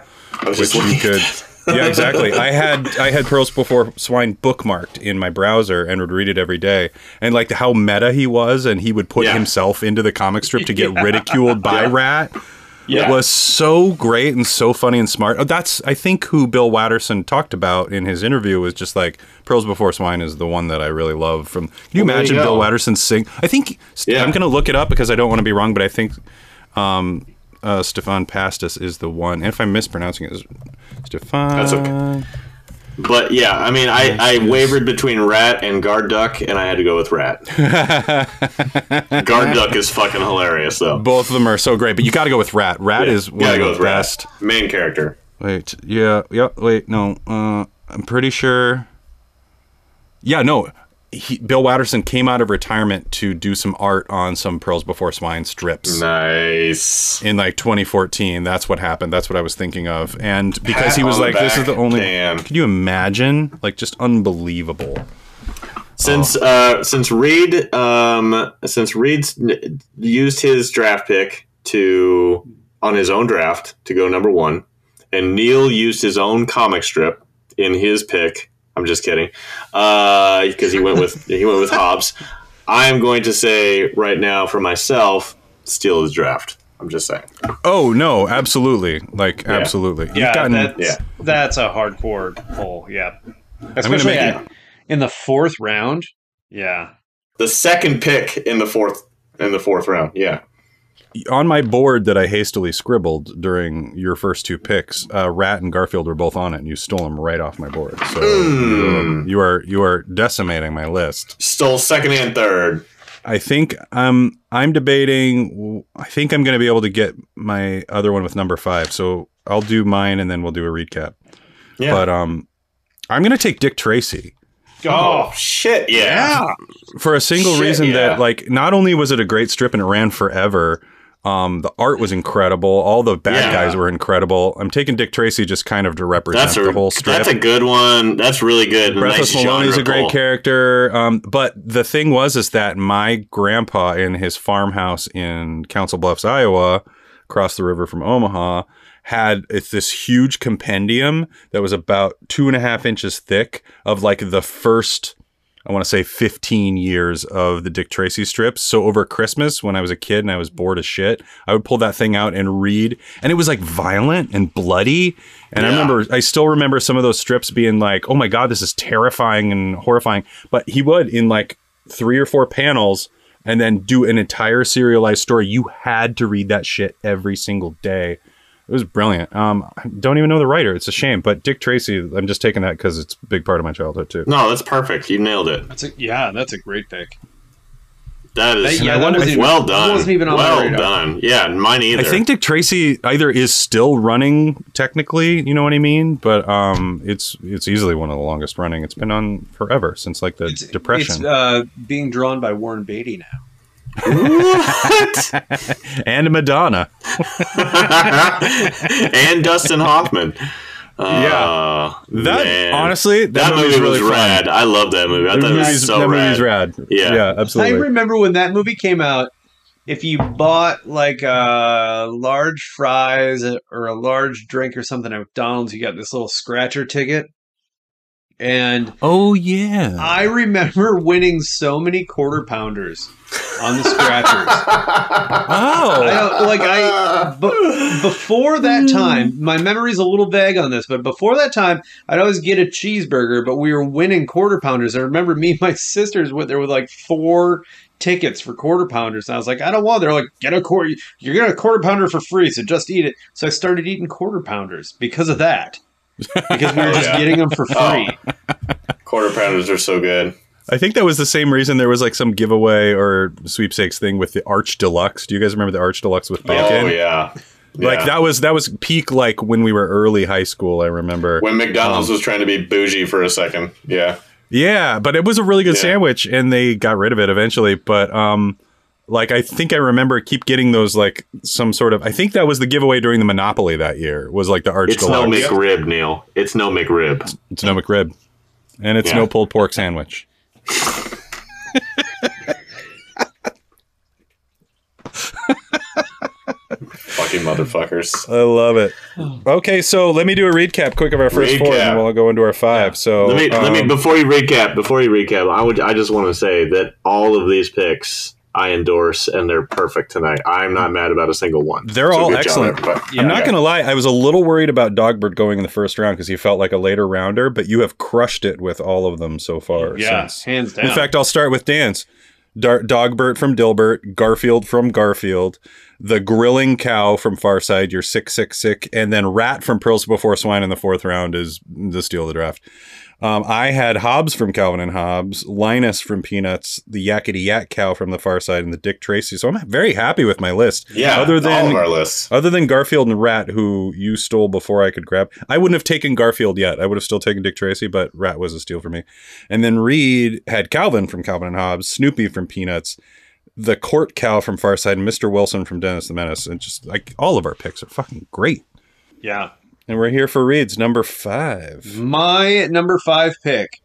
was Which you could Yeah, exactly. I had I had Pearls Before Swine bookmarked in my browser and would read it every day. And like how meta he was and he would put Yeah. himself into the comic strip to get ridiculed by Rat. Yeah. It was so great and so funny and smart. Oh, That's I think who Bill Watterson talked about in his interview was just like Pearls Before Swine is the one that I really love. From can you imagine you Bill. Watterson sing? I think Yeah. I'm gonna look it up because I don't want to be wrong, but I think um, uh, Stephan Pastis is the one. And if I'm mispronouncing it, is Stephan. That's okay. But yeah, I mean, I, I wavered between Rat and Guard Duck, and I had to go with Rat. Guard Duck is fucking hilarious, though. Both of them are so great, but you got to go with Rat. Rat is one of go the with Rat. Main character. Wait, yeah, yeah. Wait, no. Uh, I'm pretty sure. Yeah, no. He, Bill Watterson came out of retirement to do some art on some Pearls Before Swine strips Nice. in like 2014. That's what happened. That's what I was thinking of. And because he was like, "This is the only." Damn. Could you imagine? Like, just unbelievable. Since uh, since Reed um, since Reed's n- used his draft pick to on his own draft to go number one, and Neil used his own comic strip in his pick. I'm just kidding, uh, because he went with he went with Hobbes. I am going to say right now for myself, steal his draft. I'm just saying. Oh no, absolutely, like absolutely. You've Yeah, gotten that's, yeah. that's a hardcore pull. Yeah, gonna especially make at- in the fourth round. Yeah, The second pick in the fourth in the fourth round. Yeah. On my board that I hastily scribbled during your first two picks. Uh, Rat and Garfield were both on it, and you stole them right off my board. So Mm. you are you are decimating my list. Stole second and third. I think um I'm debating. I think I'm going to be able to get my other one with number five. So I'll do mine, and then we'll do a recap. Yeah. But um, I'm going to take Dick Tracy. oh shit! Yeah. for a single Shit, reason yeah. that like not only was it a great strip and it ran forever um the art was incredible all the bad Yeah. guys were incredible i'm taking dick tracy just kind of to represent That's a the whole strip that's a good one. That's really good. Breathless nice Mahoney is a great pull. character, um, but the thing was is that my grandpa in his farmhouse in Council Bluffs, Iowa, across the river from Omaha, had it's this huge compendium that was about two and a half inches thick of like the first I want to say 15 years of the Dick Tracy strips. So over Christmas, when I was a kid and I was bored as shit, I would pull that thing out and read. And it was like violent and bloody. And I remember, I still remember some of those strips being like, oh my God, this is terrifying and horrifying. But he would, in like three or four panels, and then do an entire serialized story. You had to read that shit every single day. It was brilliant. Um, I don't even know the writer. It's a shame. But Dick Tracy, I'm just taking that because it's a big part of my childhood too. No, that's perfect. You nailed it. that's a yeah, that's a great pick. That is That- yeah, that wasn't well that done. wasn't even on my well radar. done. Yeah, mine either. I think Dick Tracy either is still running technically, you know what I mean, but um, it's it's easily one of the longest running. It's been on forever since like the depression It's uh, being drawn by Warren Beatty now. What? and Madonna. and Dustin Hoffman. Uh, That man. honestly, that, that movie's movie really was fun. rad. I love that movie. I That thought it was movie's, so that rad. movie's rad. Yeah. yeah, absolutely. I remember when that movie came out. If you bought like a large fries or a large drink or something at McDonald's, you got this little scratcher ticket. And oh yeah, I remember winning so many quarter pounders on the scratchers. oh, I like I but before that time, my memory's a little vague on this, but before that time, I'd always get a cheeseburger, but we were winning quarter pounders. I remember me and my sisters went there with like four tickets for quarter pounders, and I was like, I don't want. They're like, get a quarter. You're getting a quarter pounder for free, so just eat it. So I started eating quarter pounders because of that. Because we were just Yeah. getting them for free. Quarter pounders are so good. I think that was the same reason there was like some giveaway or sweepstakes thing with the Arch Deluxe. Do you guys remember the Arch Deluxe with bacon? Oh yeah. Like Yeah. that was that was peak like when we were early high school. I remember. When McDonald's Um, was trying to be bougie for a second. Yeah. Yeah, but it was a really good Yeah. sandwich, and they got rid of it eventually. But um, like I think I remember keep getting those like some sort of. I think that was the giveaway during the Monopoly that year. Was like the Arch It's no McRib, Neil. It's no McRib. It's no McRib, and it's Yeah. no pulled pork sandwich. Fucking motherfuckers. I love it. Okay, so let me do a recap quick of our first four, and then we'll go into our five. So Let me let me um, before you recap. Before you recap, I would I just want to say that all of these picks I endorse, and they're perfect tonight. I'm not mad about a single one. They're all good job, excellent. I'm not Yeah. going to lie. I was a little worried about Dogbert going in the first round because he felt like a later rounder, but you have crushed it with all of them so far. Yeah, since. hands down. In fact, I'll start with Dan's. Dar- Dogbert from Dilbert, Garfield from Garfield, the grilling cow from Far Side, your sick, sick, sick, and then Rat from Pearls Before Swine in the fourth round is the steal of the draft. Um, I had Hobbes from Calvin and Hobbes, Linus from Peanuts, the Yakety Yak cow from the Far Side, and the Dick Tracy. So I'm very happy with my list. Yeah, other than all of our lists. other than Garfield and Rat, who you stole before I could grab, I wouldn't have taken Garfield yet. I would have still taken Dick Tracy, but Rat was a steal for me. And then Reed had Calvin from Calvin and Hobbes, Snoopy from Peanuts, the Court Cow from Far Side, and Mr. Wilson from Dennis the Menace. And just like all of our picks are fucking great. yeah. And we're here for reads number five. My number five pick.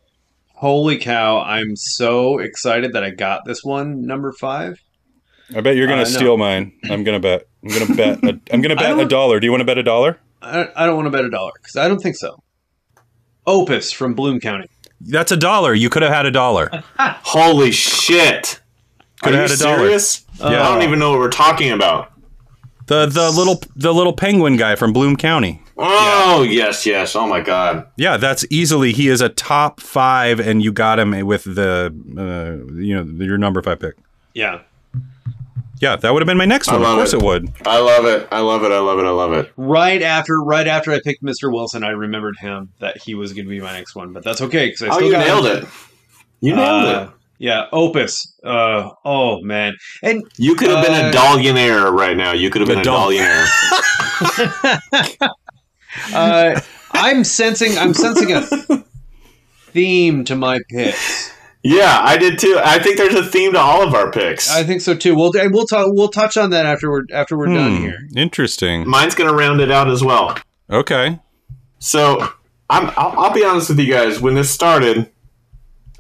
Holy cow! I'm so excited that I got this one. Number five. I bet you're gonna Uh, no. steal mine. I'm gonna bet. I'm gonna bet. A, I'm gonna bet a dollar. Do you want to bet a dollar? I, I don't want to bet a dollar because I don't think so. Opus from Bloom County. That's a dollar. You could have had a dollar. Holy shit! Are Could've you had a dollar. serious? Yeah. I don't even know what we're talking about. The the little the little penguin guy from Bloom County. Oh yes, yes. Oh my god. Yeah, that's easily he is a top five, and you got him with the uh, you know your number five pick. Yeah. Yeah, that would have been my next one. Of course, it. it would. I love it. I love it. I love it. I love it. Right after, right after I picked Mr. Wilson, I remembered him that he was going to be my next one, but that's okay because I Oh, still you got nailed him. it. You nailed Uh, it. Yeah, Opus. Uh, oh man, and You could have been uh, a dollionaire right now. You could have been A a doll- dollionaire. Uh, I'm sensing, I'm sensing a theme to my picks. yeah, I did too. I think there's a theme to all of our picks. I think so too. We'll we'll talk. We'll touch on that after we're after we're done Hmm, here. Interesting. Mine's going to round it out as well. Okay. So I'm. I'll, I'll be honest with you guys. When this started,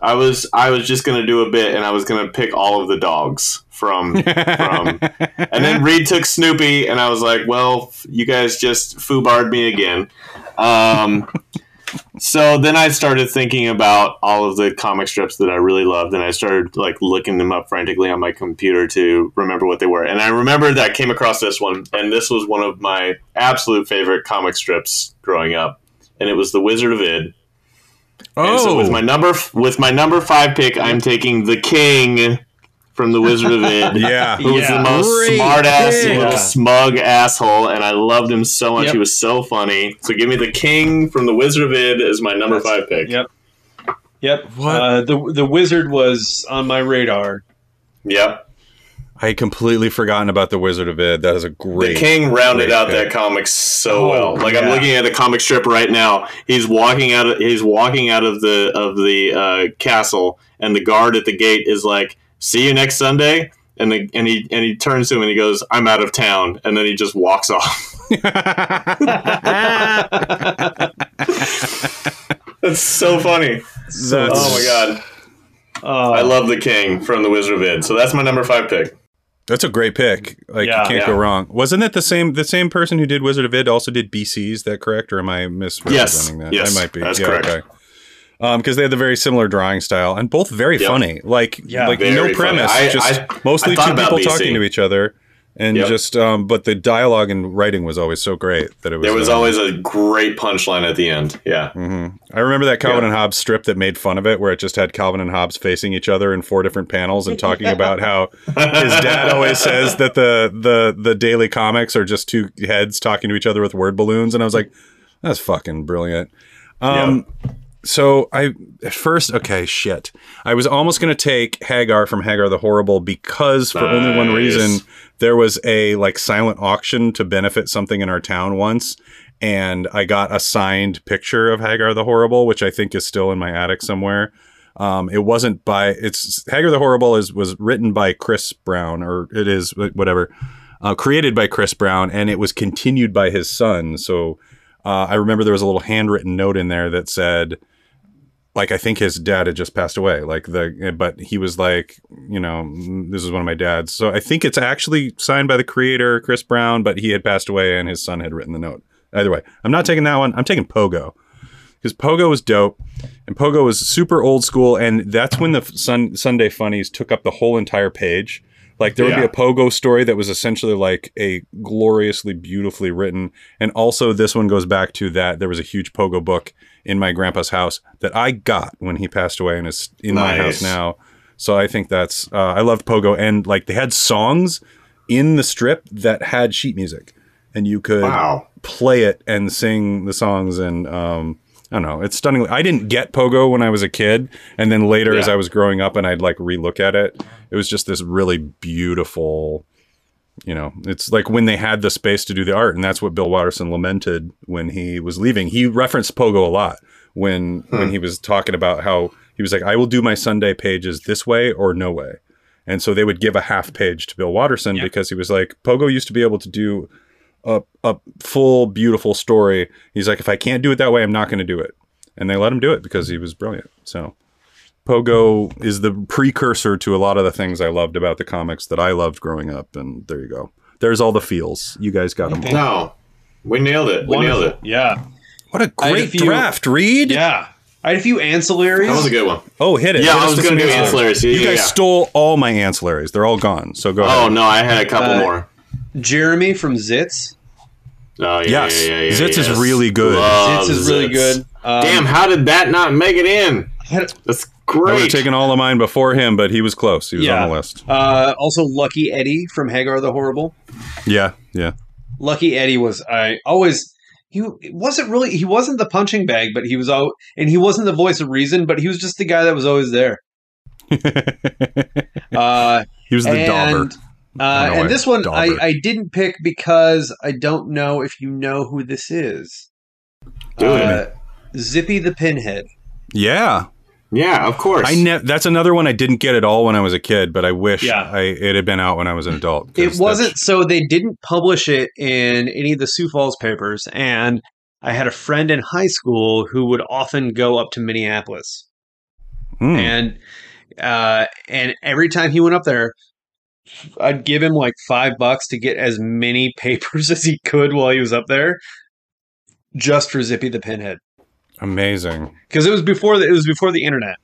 I was I was just gonna do a bit, and I was gonna pick all of the dogs from from, and then Reed took Snoopy, and I was like, well, you guys just foobarred me again. Um, so then I started thinking about all of the comic strips that I really loved, and I started like looking them up frantically on my computer to remember what they were. And I remember that I came across this one, and this was one of my absolute favorite comic strips growing up, and it was The Wizard of Id. And so Oh, with my number with my number five pick, I'm taking the King from The Wizard of Id. yeah. Who was Yeah. the most Great smart ass little Yeah. smug asshole, and I loved him so much. Yep. He was so funny. So give me the King from The Wizard of Id as my number That's- five pick. Yep. Yep. What? Uh, the the wizard was on my radar. Yep. I had completely forgotten about the Wizard of Id. That is a great. The King rounded great out pick. that comic so Oh, well. Like I'm looking at the comic strip right now. He's walking out. Of, he's walking out of the of the uh, castle, and the guard at the gate is like, "See you next Sunday." And the, and he and he turns to him and he goes, "I'm out of town," and then he just walks off. That's so funny. That's- Oh my god, Uh, I love the King from the Wizard of Id. So that's my number five pick. That's a great pick. Like Yeah. you can't go wrong. Wasn't that the same the same person who did Wizard of Id also did BCs? Is that correct, or am I misrepresenting that? Yes. I might be. That's yeah, correct. Okay. Um, because they had the very similar drawing style and both very Yep. funny. Like, Yeah. like no premise, I- just I- mostly I two people BC. talking to each other, and Yep. just. Um, but the dialogue and writing was always so great that it was. There was um, always a great punchline at the end. Yeah. Mhm. I remember that Calvin Yeah. and Hobbes strip that made fun of it, where it just had Calvin and Hobbes facing each other in four different panels and talking about how his dad always says that the the the daily comics are just two heads talking to each other with word balloons, and I was like, that's fucking brilliant. Um, so I at first, okay, shit. I was almost gonna take Hagar from Hagar the Horrible because for only one reason there was a like silent auction to benefit something in our town once, and I got a signed picture of Hagar the Horrible, which I think is still in my attic somewhere. Um, it wasn't by it's Hagar the Horrible is was written by Chris Browne or it is whatever, uh, created by Chris Browne, and it was continued by his son. So uh, I remember there was a little handwritten note in there that said, like I think his dad had just passed away, like the but he was like, you know, "Mm, this is one of my dads. So I think it's actually signed by the creator Chris Browne, but he had passed away and his son had written the note. Either way, I'm not taking that one. I'm taking Pogo because Pogo was dope, and Pogo was super old school, and that's when the sun, Sunday Funnies took up the whole entire page. Like there would be a Pogo story that was essentially like a gloriously beautifully written, and also this one goes back to that there was a huge Pogo book in my grandpa's house that I got when he passed away, and is in my house now. So I think that's uh, I loved Pogo, and like they had songs in the strip that had sheet music, and you could Wow. play it and sing the songs and um I don't know. It's stunning. I didn't get Pogo when I was a kid, and then later as I was growing up and I'd like relook at it, it was just this really beautiful. You know, it's like when they had the space to do the art, and that's what Bill Watterson lamented when he was leaving. He referenced Pogo a lot when hmm. when he was talking about how he was like, "I will do my Sunday pages this way or no way," and so they would give a half page to Bill Watterson Yeah. because he was like, "Pogo used to be able to do a, a full beautiful story he's like if i can't do it that way i'm not going to do it and they let him do it because he was brilliant so pogo is the precursor to a lot of the things i loved about the comics that i loved growing up and there you go there's all the feels you guys got them. No, we nailed it. We nailed it. Yeah. what a I had a great few- draft reed Yeah. I had a few ancillaries. That was a good one. oh hit it Yeah, Hit I was going to some do ancillaries. Yeah, you yeah, guys yeah. stole all my ancillaries they're all gone so go Oh ahead no, I had a couple Uh, more. Jeremy from Zits. Oh, yeah, Yes. yeah, yeah, yeah, Zits is really good. Love Zits is really Zits. good. Um, Damn, how did that not make it in? had- That's I would have taken all of mine before him, but he was close. He was Yeah. on the list. Uh, also, Lucky Eddie from Hagar the Horrible. Yeah, yeah. Lucky Eddie was I always he wasn't really he wasn't the punching bag, but he was all and he wasn't the voice of reason, but he was just the guy that was always there. Uh, he was the and dauber. uh, and this one I. I didn't pick because I don't know if you know who this is. Do it. Uh, Zippy the Pinhead. Yeah, Yeah, of course. I ne- That's another one I didn't get at all when I was a kid, but I wish Yeah. I, it had been out when I was an adult. It wasn't that's- so they didn't publish it in any of the Sioux Falls papers, and I had a friend in high school who would often go up to Minneapolis. Hmm. and uh, and every time he went up there, I'd give him like five bucks to get as many papers as he could while he was up there, just for Zippy the Pinhead, amazing. because it was before the, it was before the internet.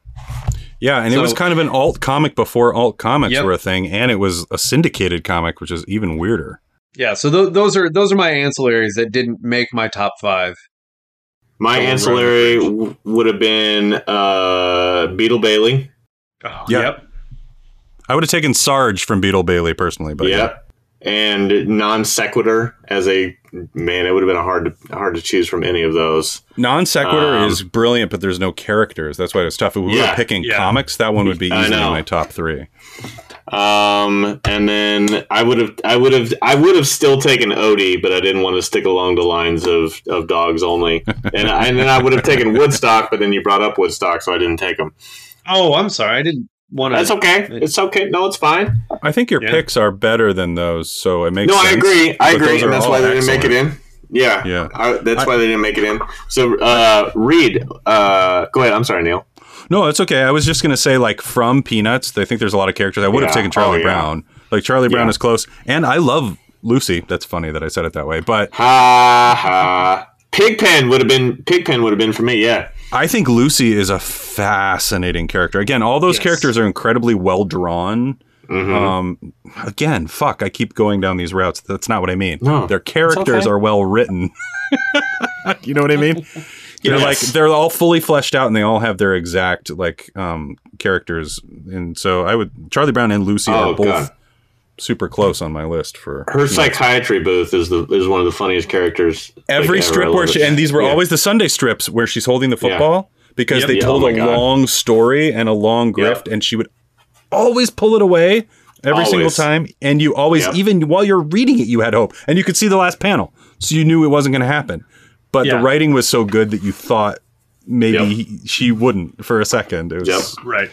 Yeah, and it was kind of an alt comic before alt comics Yep. were a thing, and it was a syndicated comic, which is even weirder. Yeah, so th- those are those are my ancillaries that didn't make my top five. My ancillary w- would have been uh, Beetle Bailey. Oh, Yeah. Yep. I would have taken Sarge from Beetle Bailey personally, but yep. And non sequitur as a man, it would have been a hard to hard to choose from any of those. non sequitur Um, is brilliant, but there's no characters. That's why it's tough. If we Yeah, were picking yeah. comics, that one would be I easily know. my top three. Um, and then I would have, I would have, I would have still taken Odie, but I didn't want to stick along the lines of, of dogs only. And, I, and then I would have taken Woodstock, but then you brought up Woodstock, so I didn't take him. Oh, I'm sorry, I didn't want to. That's okay. It's okay. No, it's fine. I think your Yeah. picks are better than those, so it makes No, I agree. I but agree, and that's why they didn't make it in. Yeah, Yeah. I, that's I- why they didn't make it in. So, uh, Reed, uh, go ahead. I'm sorry, Neil. No, it's okay. I was just gonna say, like from Peanuts, they think there's a lot of characters. I would have taken Charlie Oh, yeah. Brown. Like Charlie Brown Yeah. is close, and I love Lucy. That's funny that I said it that way, but Ha ha. Pigpen would have been Pigpen would have been for me. Yeah. I think Lucy is a fascinating character. Again, all those Yes. characters are incredibly well drawn. Mhm. Um, again, fuck, I keep going down these routes. That's not what I mean. No, Their characters okay. are well written. you know what I mean? They're Yes. like they're all fully fleshed out, and they all have their exact like um, characters. And so I would Charlie Brown and Lucy Oh, are both God. Super close on my list for Her psychiatry booth is the is one of the funniest characters. every like, strip where she and these were Yeah. always the Sunday strips where she's holding the football because Yep. they Yeah, oh told oh a God. long story and a long grift and she would always pull it away every single time and you always Yep. even while you're reading it you had hope and you could see the last panel so you knew it wasn't going to happen but Yeah. the writing was so good that you thought maybe he- she wouldn't for a second it was Yep. right.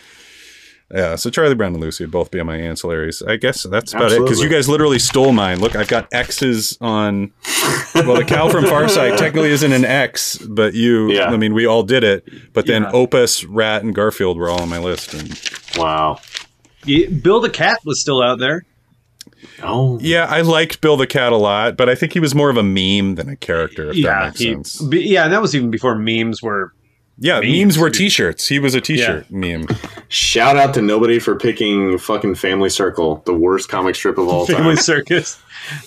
Yeah, so Charlie Brown and Lucy would both be on my ancillaries. I guess that's about it because you guys literally stole mine. Look, I've got X's on. Well, the cow from Far Side technically isn't an X, but you. Yeah. I mean, we all did it. But then Yeah. Opus, Rat, and Garfield were all on my list. And Wow. Yeah, Bill the Cat was still out there. Oh. yeah, I liked Bill the Cat a lot, but I think he was more of a meme than a character. If that makes he- sense. b- yeah, and that was even before memes were. Yeah, memes, memes, were. T-shirts. He was a T-shirt meme. Shout out to nobody for picking fucking Family Circle, the worst comic strip of all time. Family time. Circus.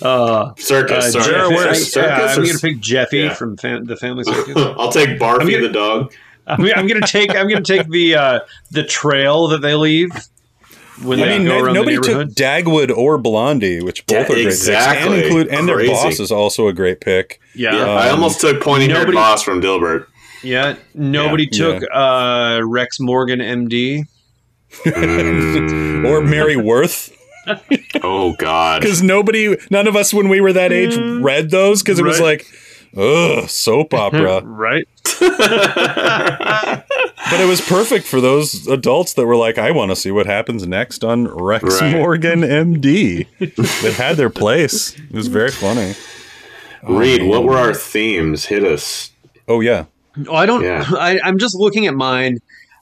Uh, Circus. uh, sorry. Jeffy- Where- I, Circus yeah, I'm gonna pick Jeffy Yeah. from fam- the Family Circus. I'll take Barfy I'm gonna- the dog. I'm, I'm gonna take I'm gonna take the uh, the trail that they leave when I they mean, go no- around nobody the took. Dagwood or Blondie, which both Da- are great picks, exactly. and include and their Crazy. boss is also a great pick. yeah, Yeah, yeah. I almost took pointy haired nobody- boss from Dilbert. Yeah, nobody Yeah. took uh, Rex Morgan, MD. Mm. or Mary Worth oh God. because nobody, none of us when we were that age read those because it was like, ugh, soap opera. Right. but it was perfect for those adults that were like, I want to see what happens next on Rex Right. Morgan MD. they had their place. It was very funny. Reed, what were our themes? Hit us. Oh yeah, Oh, I don't. Yeah. I, I'm just looking at mine.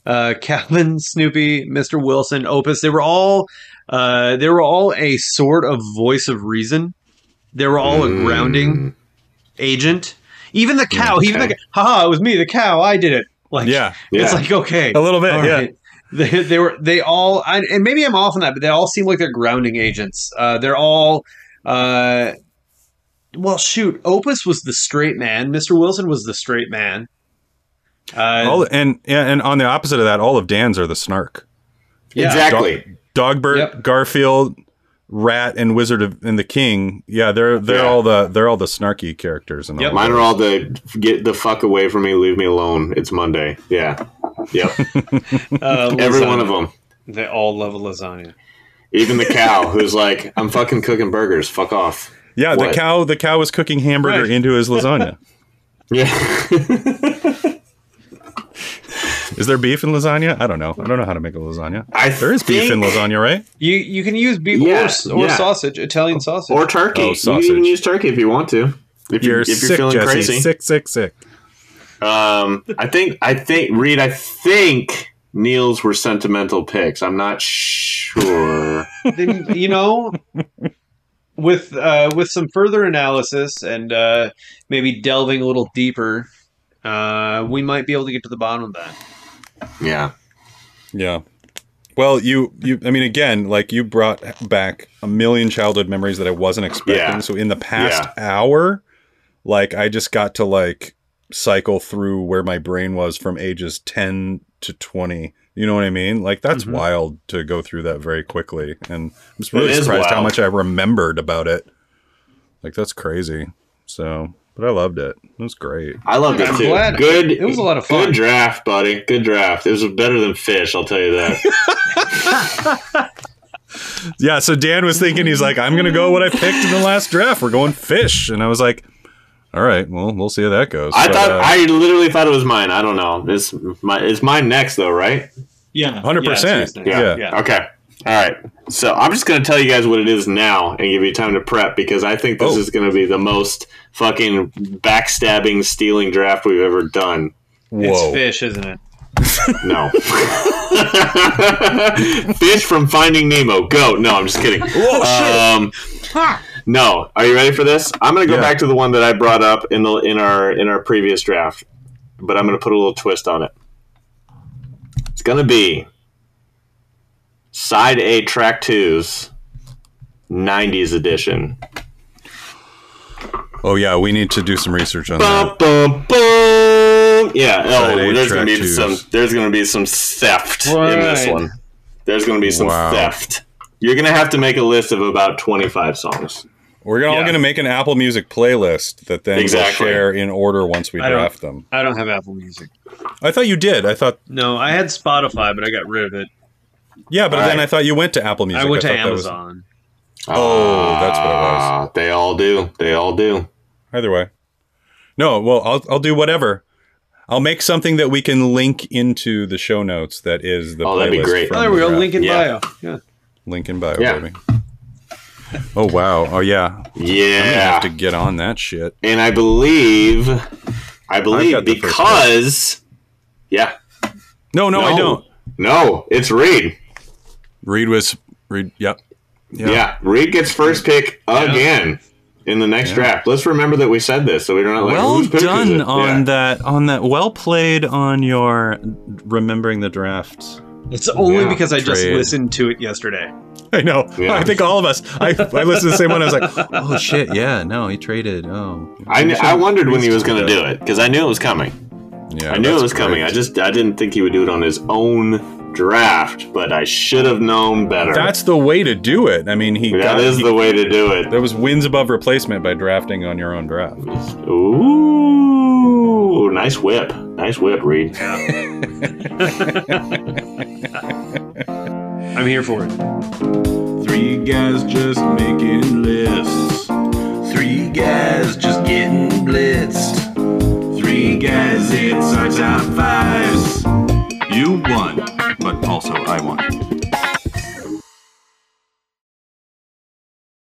Uh, Calvin, Snoopy, Mr. Wilson, Opus. They were all. Uh, they were all a sort of voice of reason. They were all a Mm. grounding agent. Even the cow. Even the Okay. haha, it was me, the cow. I did it. Like yeah, Yeah. It's like okay, a little bit. yeah, right. They, they were they all I, and maybe I'm off on that, but they all seem like they're grounding agents. Uh, they're all Uh, well, shoot, Opus was the straight man. Mr. Wilson was the straight man. Uh, All and and on the opposite of that, all of Dan's are the snark. yeah. exactly. Dogbert, Yep. Garfield, Rat, and Wizard of and the King. Yeah, they're they're Yeah. all the they're all the snarky characters. And Yep. Mine are all the get the fuck away from me, leave me alone. It's Monday. Yeah. Yep. Uh, Every one of them. They all love lasagna. Even the cow who's like, I'm fucking cooking burgers. Fuck off. Yeah, What? the cow the cow was cooking hamburger Right. into his lasagna. Yeah. Is there beef in lasagna? I don't know. I don't know how to make a lasagna. I There is beef in lasagna, right? You you can use beef Yeah, or, or yeah. sausage, Italian sausage. or turkey. Oh, You can even use turkey if you want to. If You're you're, if you're sick, feeling Jesse. crazy. Sick, sick, sick. Um, I think I think Reed. I think Neil's were sentimental picks. I'm not sure. then you know with uh, with some further analysis and uh, maybe delving a little deeper uh, we might be able to get to the bottom of that yeah. Yeah. Well, you you I mean again, like you brought back a million childhood memories that I wasn't expecting. Yeah. So in the past hour, like I just got to like cycle through where my brain was from ages 10 to 20. You know what I mean? Like that's Mhm. wild to go through that very quickly and I'm just really surprised how much I remembered about it. Like that's crazy. So, but I loved it. It was great. I loved it I'm too. glad. Good. It was a lot of fun. Good draft, buddy. Good draft. It was better than fish. I'll tell you that. Yeah, so Dan was thinking he's like, I'm gonna go what I picked in the last draft. We're going fish, and I was like, all right, well, we'll see how that goes. I But, thought uh, I literally thought it was mine. I don't know. It's my it's mine next though, right? yeah 100%. yeah, Yeah. Okay. All right. So I'm just gonna tell you guys what it is now and give you time to prep because I think this Oh. is gonna be the most fucking backstabbing, stealing draft we've ever done. whoa, it's fish isn't it No. Fish from Finding Nemo. Go. No, I'm just kidding. Whoa, Um, no. Are you ready for this? I'm going to go Yeah. back to the one that I brought up in the in our in our previous draft, but I'm going to put a little twist on it. It's going to be side A track 2's 90s edition. Oh yeah, we need to do some research on Bum, that. bum, bum. Yeah. Side Oh, there's going to be twos. some. There's going to be some theft in this one. There's going to be some Wow. theft. You're going to have to make a list of about 25 songs. We're all Yeah. going to make an Apple Music playlist that then Exactly. we'll share in order once we I draft them. i don't have apple music I thought you did. I thought, no i had spotify but i got rid of it yeah, but All then right. I thought you went to Apple Music. i went to thought that was- amazon Oh, that's what it was. Ah, They all do. They all do. Either way. No, well, I'll I'll do whatever. I'll make something that we can link into the show notes. That is the Oh, that'd be great. oh, there the we go draft. link in Yeah. bio yeah Link in bio, Yeah. baby. Oh wow! Oh yeah, Yeah. I'm gonna have to get on that shit. and I believe, I believe got the first because, yeah. No, no, I don't. No, it's Reed. Reed was Reed. Yep. Yeah. Reed gets first pick again in the next Yeah. draft. Let's remember that we said this, so we don't. like well whose pick is done it? on Yeah. that. On that. Well played on your remembering the draft. it's only Yeah, because i just listened to it yesterday I know. Yeah. I think all of us. I, I listened to the same one. I was like, oh shit, yeah, no, he traded. Oh, I, kn- I wondered when he was going to do do it because I knew it was coming. Yeah, I knew it that's was coming. I just I didn't think he would do it on his own draft, but I should have known better. That's the way to do it. I mean, he that got is he- the way to do it. There was wins above replacement by drafting on your own draft. Ooh, nice whip. Nice whip, Reed. i'm here for it Three guys just making lists. Three guys just getting blitzed. Three guys, it's our top fives. You won, but also I won.